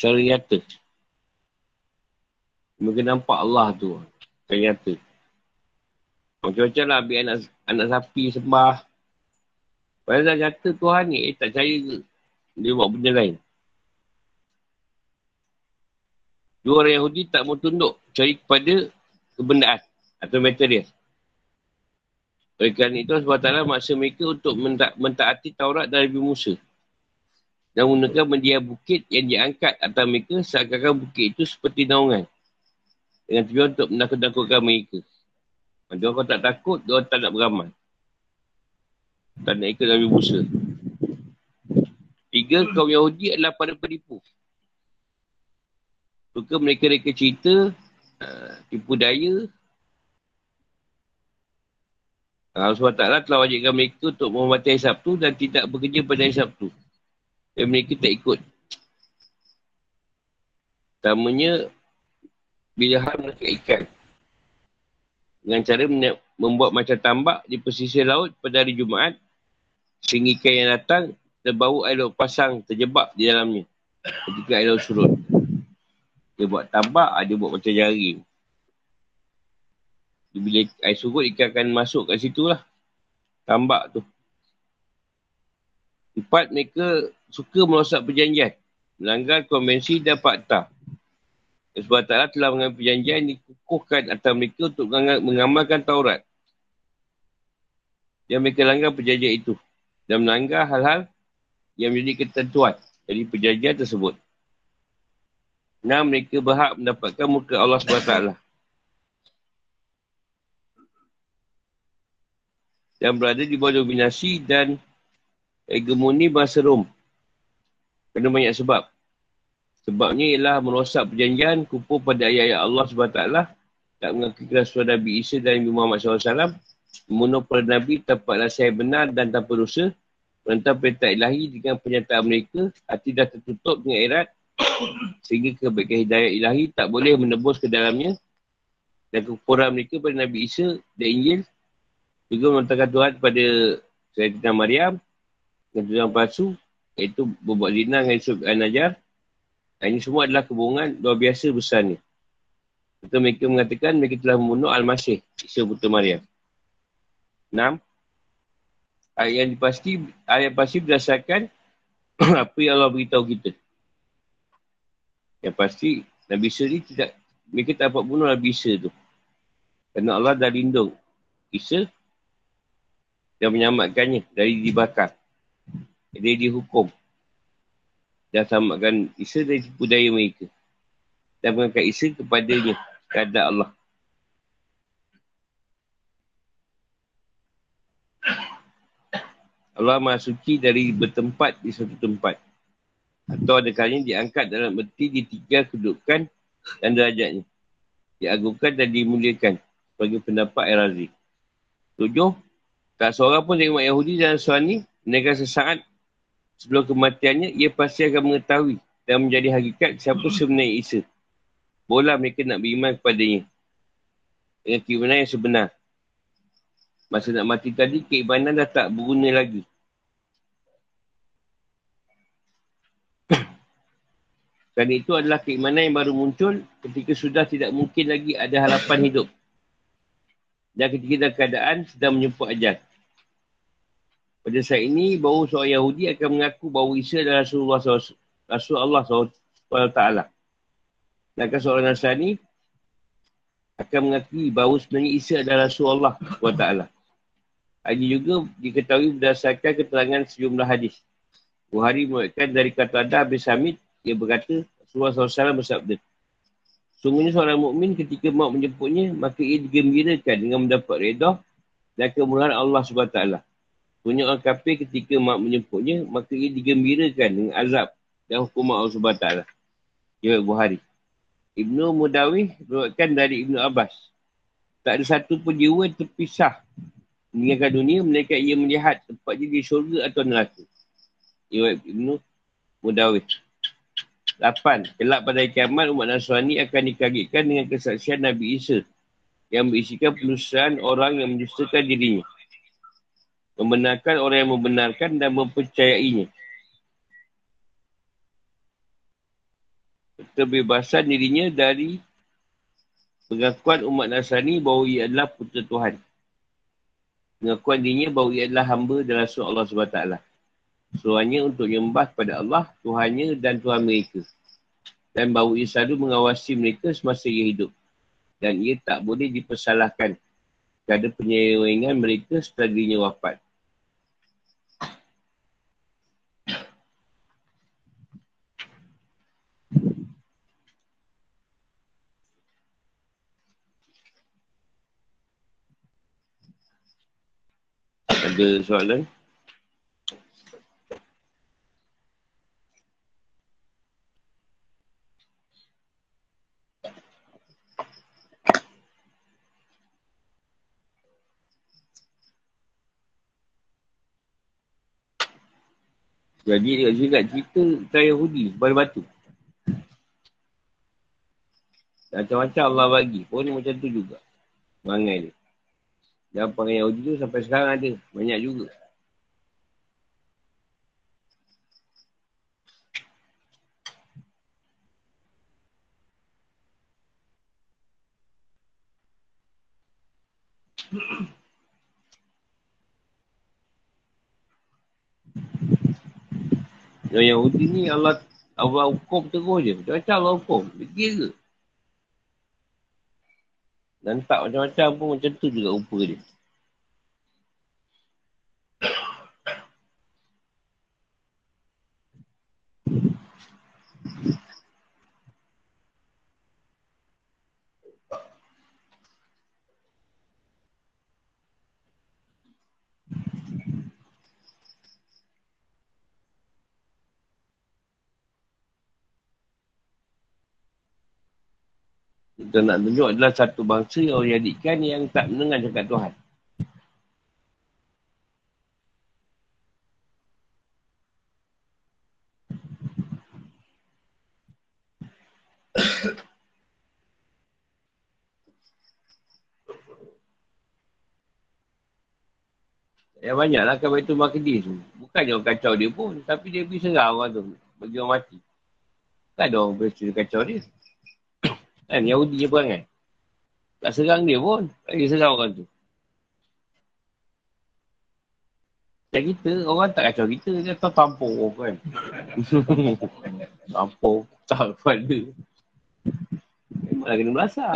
Cara nyata. Mungkin nampak Allah tu. Cara nyata. Macam-macam lah ambil anak, anak sapi sembah. Padahal dah nyata Tuhan ni, eh tak percaya ke? Dia buat benda lain. Dua orang Yahudi tak mau tunduk cari kepada kebendaan atau material. Oleh kerana itu, sebab taklah maksa mereka untuk menta- mentaati Taurat dan Nabi Musa. Dan menggunakan media bukit yang diangkat atas mereka seakan-akan bukit itu seperti naungan. Dengan tujuan untuk menakut-nakutkan mereka. Dia orang tak takut, dia tak nak beramal. Tak nak ikut Nabi Musa. Tiga, kaum Yahudi adalah pada penipu. Suka mereka-reka cerita, uh, tipu daya. Allah SWT telah wajibkan mereka untuk menghormati hari Sabtu dan tidak bekerja pada hari Sabtu. Dan mereka tak ikut. Pertamanya, bila hal mereka ikan. Dengan cara membuat macam tambak di pesisir laut pada hari Jumaat. Sehingga ikan yang datang, terbau air laut pasang terjebak di dalamnya. Ketika air laut surut. Dia buat tambak, dia buat macam jaring. Bila air surut, ikan akan masuk kat situ lah. Tambak tu. Empat, mereka suka merosak perjanjian. Melanggar konvensi dan fakta. Sebab taklah telah mengambil perjanjian dikukuhkan atas mereka untuk mengamalkan Taurat. Yang mereka langgar perjanjian itu. Dan melanggar hal-hal yang menjadi ketentuan dari perjanjian tersebut. Nah, mereka berhak mendapatkan muka Allah SWT. Dan berada di bawah dominasi dan hegemoni bahasa Rom. Kena banyak sebab. Sebabnya ialah merosak perjanjian, kumpul pada ayat-ayat Allah SWT, tak mengaku kerasuan Nabi Isa dan Nabi Muhammad SAW, membunuh para Nabi tanpa rasa yang benar dan tanpa dosa, menentang perintah ilahi dengan pernyataan mereka, hati dah tertutup dengan erat, <coughs> sehingga kebaikan hidayah ilahi tak boleh menebus ke dalamnya. Dan kekurangan mereka pada Nabi Isa dan Injil juga menentangkan Tuhan kepada Sayyidina Maryam dan Tuhan palsu iaitu berbuat zina dengan Yusuf Ini semua adalah kebohongan luar biasa besarnya Serta mereka mengatakan mereka telah membunuh Al-Masih Isa Putera Maryam 6 ayat yang dipasti ayat pasti berdasarkan <clears throat> apa yang Allah beritahu kita yang pasti Nabi Isa ni tidak, mereka tak dapat bunuh Nabi Isa tu. Kerana Allah dah lindung Isa dan menyelamatkannya dari dibakar. Jadi dihukum. Dan selamatkan Isa dari tipu daya mereka. Dan mengangkat Isa kepadanya. Keadaan Allah. Allah Maha Suci dari bertempat di satu tempat. Atau ada kalanya diangkat dalam erti ditinggal kedudukan dan derajatnya. Diagungkan dan dimuliakan sebagai pendapat Erazi. Tujuh, tak seorang pun dari umat Yahudi dan Nasrani menekan sesaat sebelum kematiannya, ia pasti akan mengetahui dan menjadi hakikat siapa sebenarnya Isa. Boleh mereka nak beriman kepadanya. Dengan keimanan yang sebenar. Masa nak mati tadi, keimanan dah tak berguna lagi. <coughs> Kerana itu adalah keimanan yang baru muncul ketika sudah tidak mungkin lagi ada harapan hidup. Dan ketika dalam keadaan sedang menyemput ajal. Pada saat ini, bahawa seorang Yahudi akan mengaku bahawa Isa adalah Rasulullah SAW. Rasul Allah SWT. Sedangkan seorang Nasrani akan mengakui bahawa sebenarnya Isa adalah Rasulullah SWT. Ini juga diketahui berdasarkan keterangan sejumlah hadis. Buhari menguatkan dari kata ada Habis Hamid dia berkata, Rasulullah SAW bersabda, Sungguhnya seorang mukmin ketika maut menjemputnya, maka ia digembirakan dengan mendapat reda dan kemurahan Allah SWT. Sungguhnya orang kafir ketika maut menjemputnya, maka ia digembirakan dengan azab dan hukuman Allah SWT. Ia Buhari. Ibnu Mudawih berkatakan dari Ibnu Abbas. Tak ada satu pun jiwa terpisah meninggalkan dunia, mereka ia melihat tempatnya di syurga atau neraka. Ia Ibnu Mudawih. Lapan, kelak pada kiamat umat Nasrani akan dikagetkan dengan kesaksian Nabi Isa yang berisikan penulisan orang yang menjustakan dirinya. Membenarkan orang yang membenarkan dan mempercayainya. Kebebasan dirinya dari pengakuan umat Nasrani bahawa ia adalah putera Tuhan. Pengakuan dirinya bahawa ia adalah hamba dan rasul Allah SWT. Suruhannya untuk menyembah kepada Allah, Tuhannya dan Tuhan mereka. Dan bahawa ia selalu mengawasi mereka semasa ia hidup. Dan ia tak boleh dipersalahkan kerana penyewengan mereka setelah dirinya wafat. Ada soalan? Jadi dia juga cerita tentang Yahudi, pada batu. Macam-macam Allah bagi. Pun macam tu juga. Mangai dia. Dan panggil Yahudi tu sampai sekarang ada. Banyak juga. Yang Yahudi ni Allah Allah hukum terus je. Macam-macam Allah hukum. Dia kira. Dan tak macam-macam pun macam tu juga rupa dia. Kita nak tunjuk adalah satu bangsa yang Allah jadikan yang tak mendengar cakap Tuhan. Ya banyaklah kan itu Makdis tu. Bukannya orang kacau dia pun. Tapi dia pergi serang orang tu. Bagi orang mati. Tak ada orang bercerita kacau dia. Kan Yahudi je perangai. Tak serang dia pun. Tak dia serang orang tu. Dan kita, orang tak kacau kita. Dia tak tampuk kan. <laughs> tampuk. Tak pada. Memanglah kena belasah.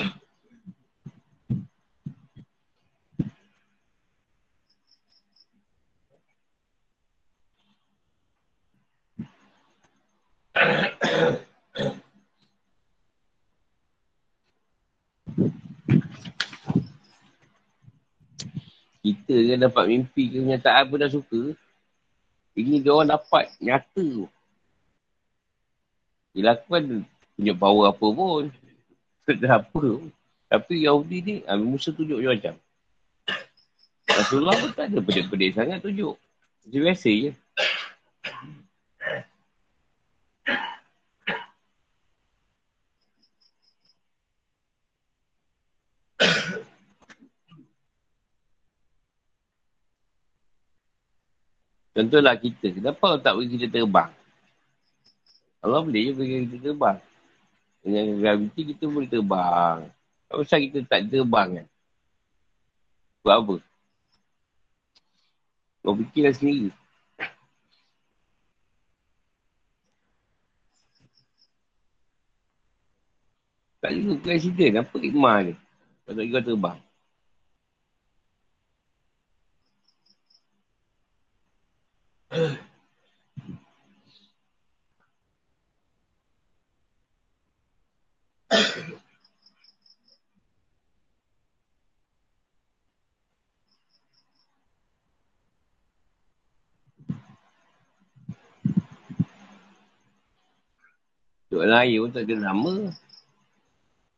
<coughs> kita kan dapat mimpi kenyataan pun dah suka. Ini dia orang dapat nyata tu. Dia lakukan punya power apa pun. <laughs> Tak apa pun. Tapi Yahudi ni, ah, Musa tunjuk macam. <coughs> Rasulullah pun tak ada pedih-pedih sangat tunjuk. Macam biasa je. Contohlah kita, kenapa tak bagi kita terbang? Allah boleh je bagi kita terbang. Dengan graviti kita boleh terbang. Tak usah kita tak terbang kan? Buat apa? Kau fikirlah sendiri. Tak juga presiden. Apa hikmah ni? Kau terbang. Duduk dalam pun tak ada nama.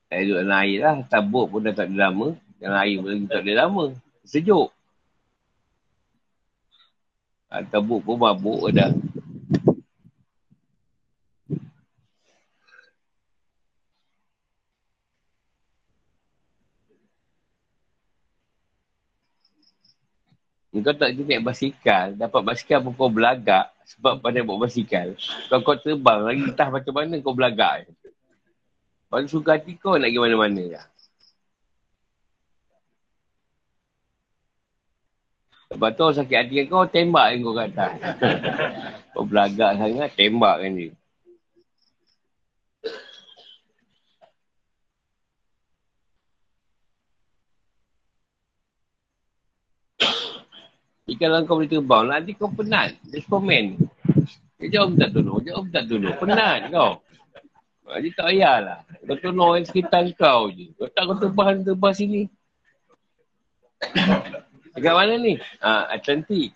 Eh, duduk lain lah. Tabuk pun dah tak ada nama. Yang lain pun tak ada nama. Sejuk. Ha, tabuk pun mabuk dah. Kau tak kena naik basikal, dapat basikal pun kau belagak sebab pandai bawa basikal. Kau kau terbang lagi entah macam mana kau belagak. Paling suka hati kau nak pergi mana-mana lah. Lepas tu sakit hati kau, tembak kau kata. <laughs> kau belagak sangat, tembak kan dia. kalau kau boleh terbang, nanti kau penat. Dia komen. Dia jauh tak tolong, jauh tak tolong. Penat kau. Jadi tak payahlah. Kau tolong sekitar kau je. Kau tak kau terbang, terbang sini. <coughs> Dekat mana ni? Ah, Atlantik.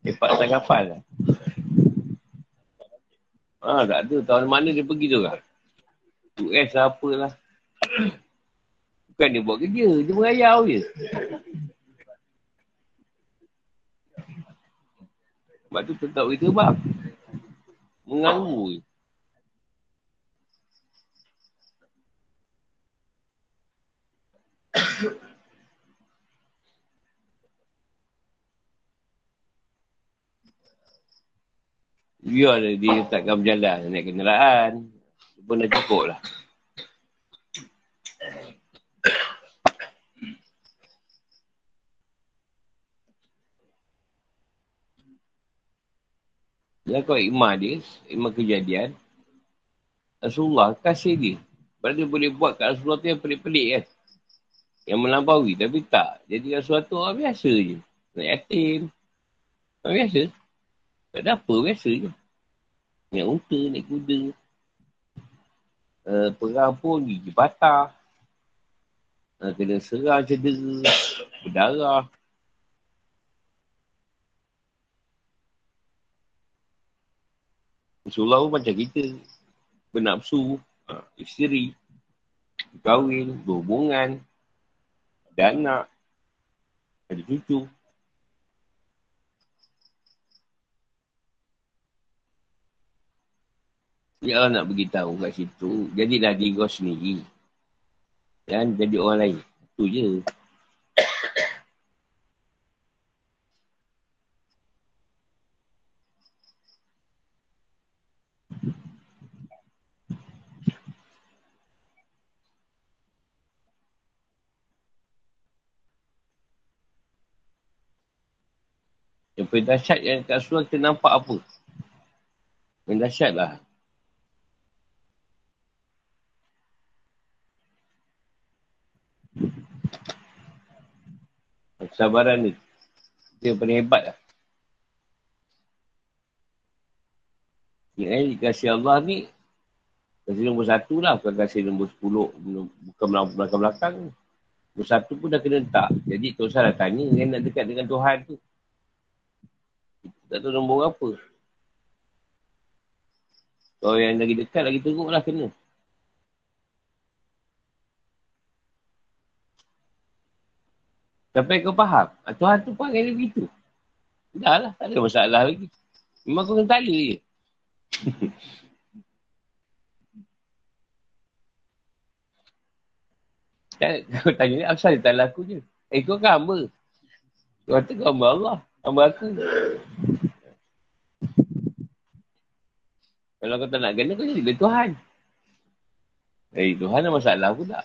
Lepak tak kapal lah. Ah, tak ada. Tahun mana dia pergi tu kan? US lah apalah. Bukan dia buat kerja. Dia merayau je. Sebab tu tetap kita bang. Mengganggu je. Biar dia letakkan berjalan naik kenderaan. Pun dah cukup lah. Dia kau ikmah dia, ikmah kejadian. Rasulullah kasih dia. Sebab dia boleh buat kat Rasulullah tu yang pelik-pelik kan. Yang melampaui. Tapi tak. Jadi Rasulullah tu orang biasa je. Nak yatim. Orang biasa. Tak ada apa. Biasa je. Naik unta, naik kuda. Uh, perang pun gigi patah. Uh, kena serang cedera. <coughs> Berdarah. Rasulullah pun macam kita. Bernapsu, ha, isteri, kahwin, berhubungan, ada anak, ada cucu. Ya Allah nak beritahu kat situ. Jadilah diri kau sendiri. Dan jadi orang lain. Itu je. Yang paling dahsyat yang kat surah kita nampak apa? Yang dahsyat lah. Kesabaran ni. Yang paling hebat lah. Yang eh, dikasih Allah ni, kasih nombor satu lah. Bukan kasih nombor sepuluh. Bukan belakang-belakang. Nombor satu pun dah kena tak. Jadi Tuhan dah tanya yang nak dekat dengan Tuhan tu. Tak tahu nombor apa. Kalau yang lagi dekat, lagi teruk lah kena. Sampai kau faham. Ah, Tuhan tu panggil dia begitu. Dah lah, tak ada masalah lagi. Memang kau kena tala je. <laughs> kau tanya ni, apa dia tak laku je? Eh, kau kan hamba? Kau kata kau hamba Allah. Hamba aku. Kalau kau tak nak kena, kau jadi Tuhan. Eh, Tuhan ada masalah pula.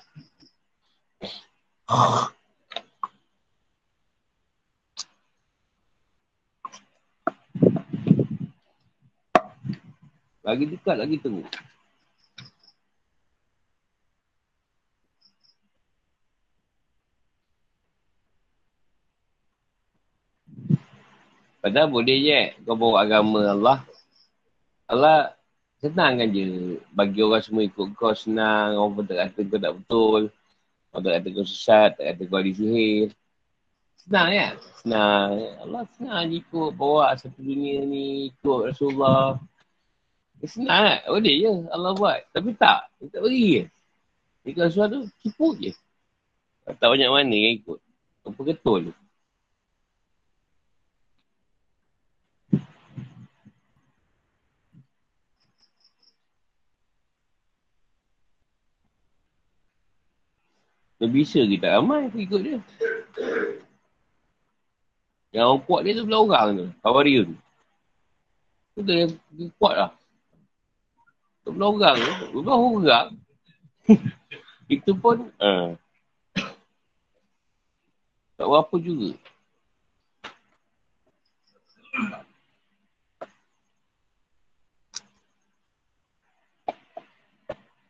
Lagi dekat, lagi teruk. Padahal boleh je kau bawa agama Allah. Allah senang kan je. Bagi orang semua ikut kau senang. Orang pun tak kata kau tak betul. Orang tak kata kau sesat. Tak kata kau ada sihir. Senang ya. Senang. Allah senang je ikut bawa satu dunia ni. Ikut Rasulullah. Eh, senang kan? Boleh je Allah buat. Tapi tak. Dia tak beri je. Ikut Rasulullah tu tipu je. Tak banyak mana yang ikut. Apa ketul tu. Dia bisa ke tak ramai aku ikut dia. Yang orang kuat dia tu belah orang tu. Kawariun. Tu dia, dia kuat lah. Tu belah orang tu. Belah orang. <laughs> Itu pun. Uh, tak berapa juga.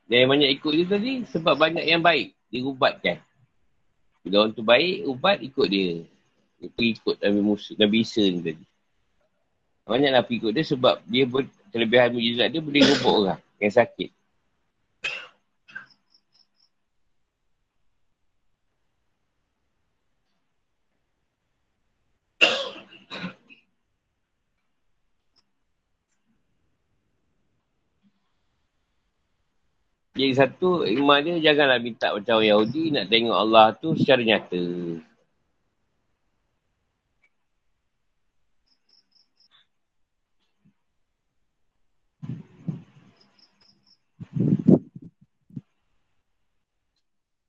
Dan yang banyak ikut dia tadi sebab banyak yang baik diubatkan. Bila orang tu baik, ubat ikut dia. Dia pergi ikut Nabi Musa, Nabi Isa ni tadi. Banyak nak ikut dia sebab dia ber, kelebihan mujizat dia boleh ubah orang yang sakit. Jadi satu, iman dia janganlah minta macam orang Yahudi nak tengok Allah tu secara nyata.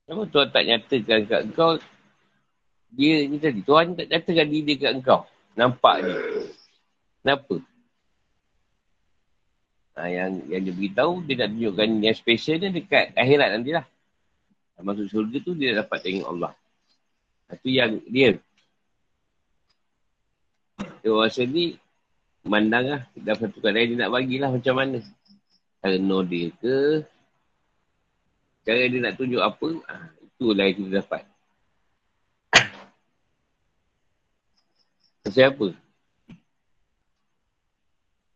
Kenapa Tuhan tak nyatakan kat kau dia ni tadi, Tuhan tak nyatakan diri dia kat engkau. Nampak dia. Kenapa? Ha, yang yang dia beritahu, dia nak tunjukkan yang special dia dekat akhirat nanti lah. Masuk surga tu, dia dapat tengok Allah. Itu yang dia. Dia rasa ni, mandang lah. Dalam satu keadaan dia nak bagilah macam mana. Cara no dia ke, cara dia nak tunjuk apa, ha, itulah yang kita dapat. Pasal apa?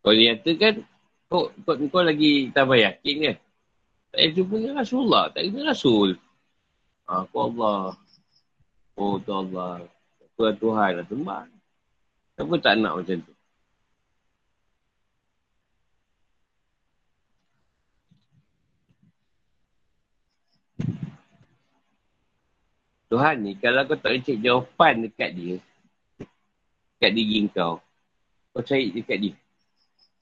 Kalau dia nyatakan, kau, kau, kau lagi tambah yakin kan? Tak payah jumpa dengan Rasulullah. Tak kena Rasul. Ha, aku Allah. Oh, tu Allah. Aku Tuhan lah sembah. Kenapa tak nak macam tu? Tuhan ni, kalau kau tak cek jawapan dekat dia, dekat diri kau, kau cari dekat dia.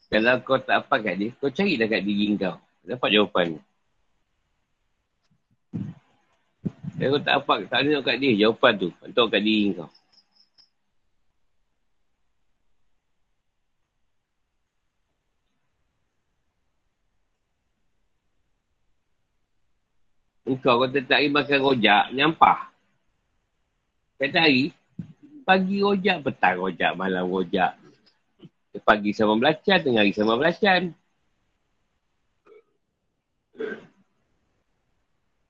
Kalau kau tak apa kat dia, kau cari kat diri kau. Dapat jawapan. Kalau kau tak apa, tak ada kat dia jawapan tu. Untuk kat diri kau. Engkau kau tak hari makan rojak, nyampah. Kata hari, pagi rojak, petang rojak, malam rojak. Pagi sama belacan, tengah hari sama belacan.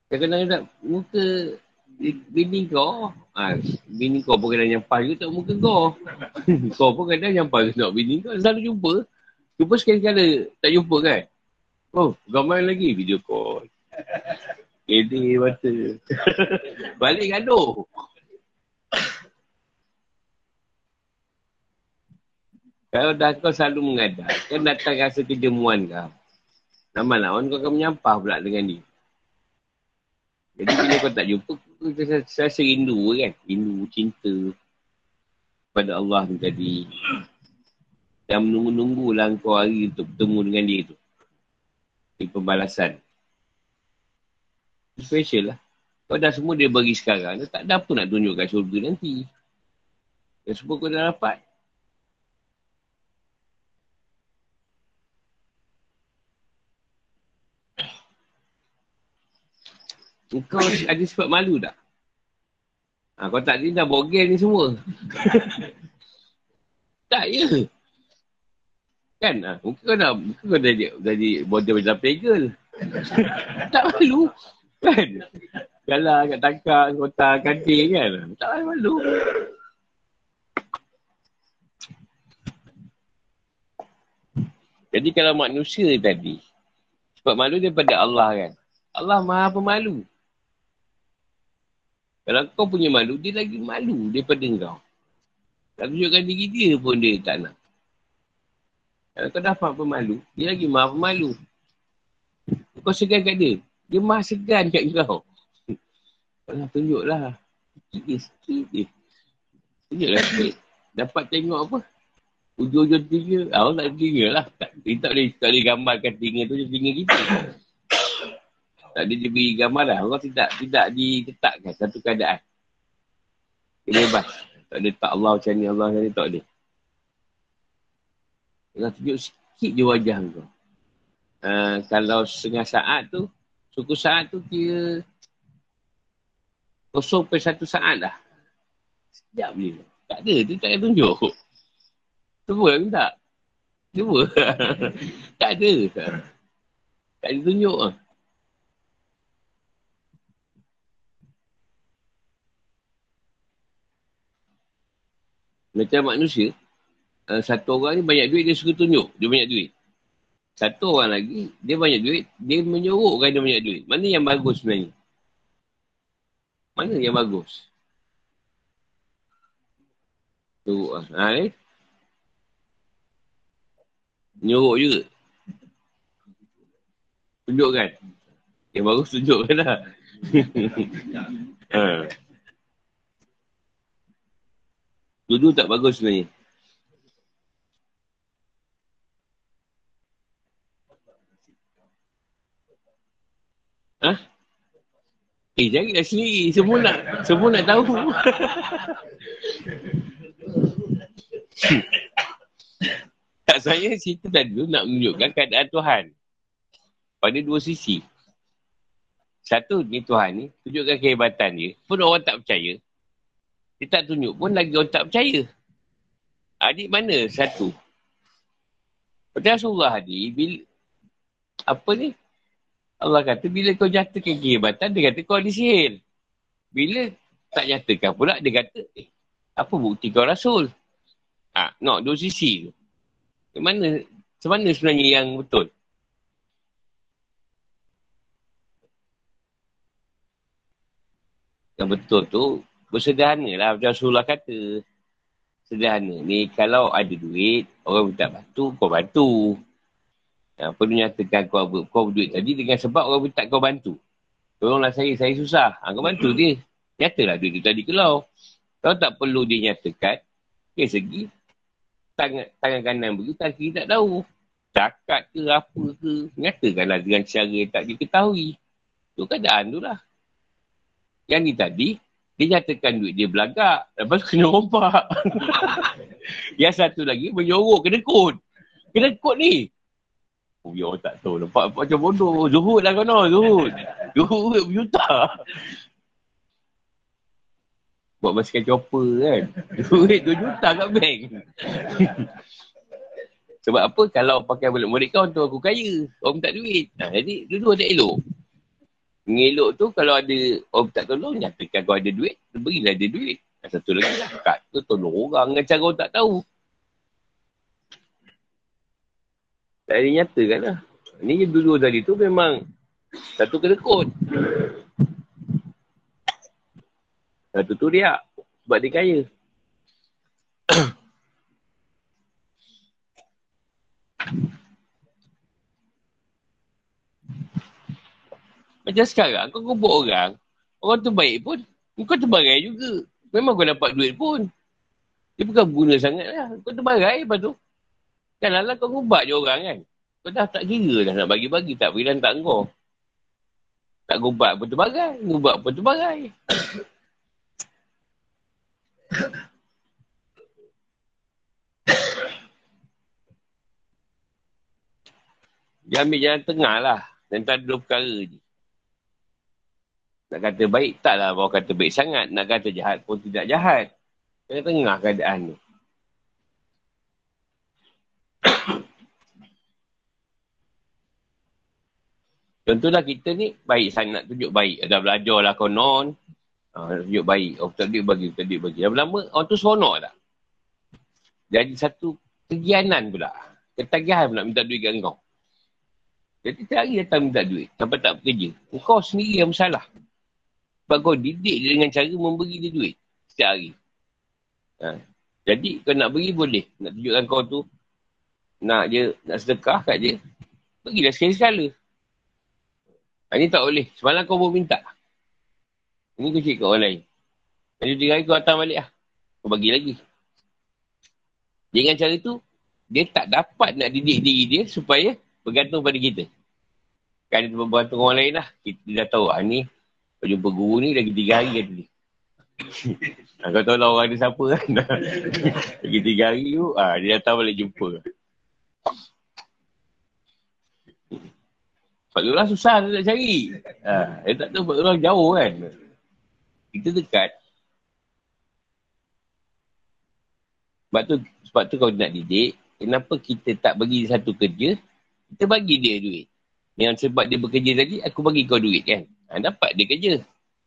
Kadang-kadang tak muka bini kau, ha, bini kau pun kadang nyampah juga tak muka kau. <laughs> kau pun kadang nyampah juga tak bini kau. Selalu jumpa. Jumpa sekali-kali tak jumpa kan? Oh, gambar lagi video call. Kede mata. <laughs> Balik gaduh. Kalau dah kau selalu mengadap, kan datang rasa kejemuan kau. Lama-lama kau akan menyampah pula dengan dia. Jadi bila kau tak jumpa, kau rasa, rasa rindu kan. Rindu, cinta pada Allah ni tadi. Dan menunggu-nunggu lah kau hari untuk bertemu dengan dia tu. Di pembalasan. Special lah. Kau dah semua dia bagi sekarang. Tak ada apa nak tunjuk kat syurga nanti. Dan semua kau dah dapat. Kau <coughs> ada sebab malu tak? Ha, kau tak ada dah bogel ni semua. <laughs> tak ya. Kan? Ha, mungkin kau dah, mungkin kau dah jadi, jadi border macam pegel. <laughs> tak malu. Kan? Kalau kat tangkap, kota, kancing kan? Tak malu. Jadi kalau manusia tadi, sebab malu daripada Allah kan? Allah maha pemalu. Kalau kau punya malu, dia lagi malu daripada kau. Tak tunjukkan diri dia pun dia tak nak. Kalau kau dah faham pemalu, dia lagi maha pemalu. Kau segan kat dia. Dia maha segan kat kau. <laughs> Kalau tunjuklah. Sikit dia, sikit dia. Tunjuklah sikit. Dapat tengok apa? Ujung-ujung tiga. Ah, tak tiga lah. Tak, tak, boleh, tak boleh gambarkan tiga tu tiga kita. Tak ada diberi gambaran. Allah tidak tidak ditetapkan satu keadaan. Dia bebas. Tak ada tak Allah macam ni, Allah macam ni, tak ada. Allah tunjuk sikit je wajah kau. Uh, kalau setengah saat tu, suku saat tu kira kosong per satu saat dah. Sekejap je. Tak ada, dia tak ada tunjuk. Cuba kan tak? Cuba. <laughs> tak ada. Tak ada tunjuk lah. Macam manusia, uh, satu orang ni banyak duit, dia suka tunjuk. Dia banyak duit. Satu orang lagi, dia banyak duit, dia menyorokkan dia banyak duit. Mana yang bagus sebenarnya? Mana yang bagus? Tu, ha, eh? Nyorok juga. Tunjukkan. Yang bagus tunjukkan lah. <laughs> ha. Dulu tak bagus sebenarnya. Ha? Eh, jangan kat sini. Semua nak, semua nak tahu. <laughs> tak saya cerita tadi tu nak menunjukkan keadaan Tuhan. Pada dua sisi. Satu ni Tuhan ni, tunjukkan kehebatan dia. Pun orang tak percaya. Dia tak tunjuk pun lagi orang tak percaya. Adik mana satu? Pada Rasulullah ni, bila, apa ni? Allah kata, bila kau nyatakan kehebatan, dia kata kau ada sihir. Bila tak nyatakan pula, dia kata, eh, apa bukti kau Rasul? Ha, no, dua sisi tu. Mana, mana sebenarnya yang betul? Yang betul tu, bersederhana lah macam Rasulullah kata. Sederhana. Ni kalau ada duit, orang minta bantu, kau bantu. Ya, perlu nyatakan kau, kau duit tadi dengan sebab orang minta kau bantu. Tolonglah saya, saya susah. Ha, kau bantu dia. Nyatalah duit tu tadi kalau. Kau tak perlu dia nyatakan, dari segi tangan, tangan kanan begitu, tangan kiri tak tahu. Cakap ke apa ke, nyatakanlah dengan cara yang tak diketahui. Itu keadaan tu lah. Yang ni tadi, dia nyatakan duit dia belagak. Lepas tu kena rompak. <laughs> yang satu lagi menyorok kena kod. Kena kod ni. Oh, ya tak tahu. Nampak macam bodoh. Zuhud lah kau nak. Zuhud. Zuhud berjuta. Buat basikal chopper kan. Duit 2 juta kat bank. <laughs> Sebab apa? Kalau pakai balik murid kau tu aku kaya. Orang minta duit. Nah, jadi dulu ada elok. Mengelok tu kalau ada orang tak tolong, nyatakan kau ada duit, berilah dia duit. Dan satu lagi lah, kat tu tolong orang dengan cara orang tak tahu. Tak ada nyata kan lah. Ni dulu tadi tu memang satu kod. Satu tu dia sebab dia kaya. Macam sekarang, kau kumpul orang, orang tu baik pun, kau terbarai juga. Memang kau dapat duit pun. Dia bukan guna sangat lah. Kau terbarai lepas tu. Kan lah kau ngubak je orang kan. Kau dah tak kira dah nak bagi-bagi, tak beri tak kau. Tak ngubak pun terbarai, ngubak pun terbarai. <coughs> Dia ambil jalan tengah lah. Dan tak ada dua perkara je. Nak kata baik, taklah bawa kata baik sangat. Nak kata jahat pun tidak jahat. Tengah-tengah keadaan ni. <coughs> Contohlah kita ni baik sangat tunjuk baik. Dah belajar lah konon. Ha, tunjuk baik. Oh, tak duit bagi, tak duit bagi. Lama-lama orang tu seronok tak? Jadi satu kegianan pula. Ketagihan pula minta duit kat kau. Jadi tiap hari datang minta duit. Sampai tak bekerja. Kau sendiri yang bersalah. Sebab kau didik dia dengan cara memberi dia duit setiap hari. Ha. Jadi kau nak beri boleh. Nak tunjukkan kau tu nak dia nak sedekah kat dia. Pergilah sekali-sekala. Ha, ini tak boleh. Semalam kau pun minta. Ini kau cik kat orang lain. Nanti tiga hari kau datang balik lah. Kau bagi lagi. Dengan cara tu, dia tak dapat nak didik diri dia supaya bergantung pada kita. Kan dia bergantung orang lain lah. Kita dah tahu, ah, ni kau jumpa guru ni lagi tiga hari kata dia. ha, kau tahu lah orang dia siapa kan. <laughs> lagi tiga hari tu, ha, dia datang balik jumpa. Sebab lah susah nak cari. Ha, dia tak tahu sebab orang jauh kan. Kita dekat. Sebab tu, sebab tu kau nak didik, kenapa kita tak bagi satu kerja, kita bagi dia duit. Yang sebab dia bekerja tadi, aku bagi kau duit kan. Ha, dapat dia kerja.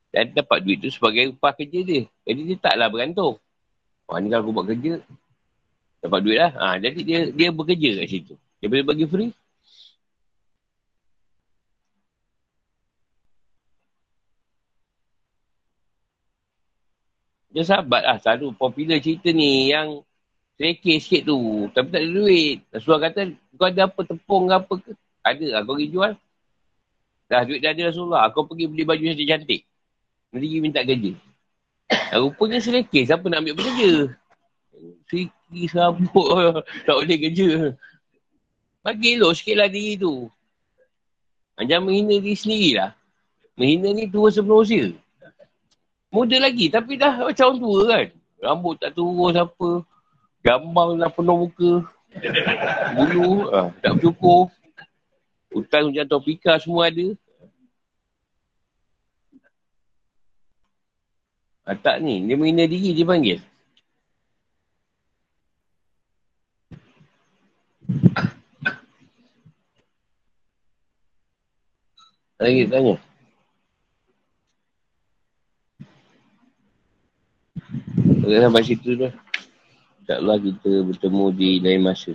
Dan dapat duit tu sebagai upah kerja dia. Jadi dia taklah bergantung. Wah ni kalau aku buat kerja, dapat duit lah. Ha, jadi dia dia bekerja kat situ. Dia boleh bagi free. Dia sahabat lah. Selalu popular cerita ni yang selekeh sikit tu. Tapi tak ada duit. Rasulullah kata, kau ada apa tepung ke apa ke? Ada lah kau pergi jual. Dah duit dah ada Rasulullah. Kau pergi beli baju yang cantik. Nanti minta kerja. Dan rupanya selekeh. Siapa nak ambil bekerja? Siki serabut. <laughs> tak boleh kerja. Bagi elok sikit lah diri tu. Jangan menghina diri sendiri lah. Menghina ni tua sebelum usia. Muda lagi tapi dah macam orang tua kan. Rambut tak turun apa. Gambar lah penuh muka. Bulu ah, tak bercukur. Hutang hujan topika semua ada. Ah, tak ni, dia menghina diri dia panggil. Lagi tanya. Sampai situ tu. InsyaAllah kita bertemu di lain masa.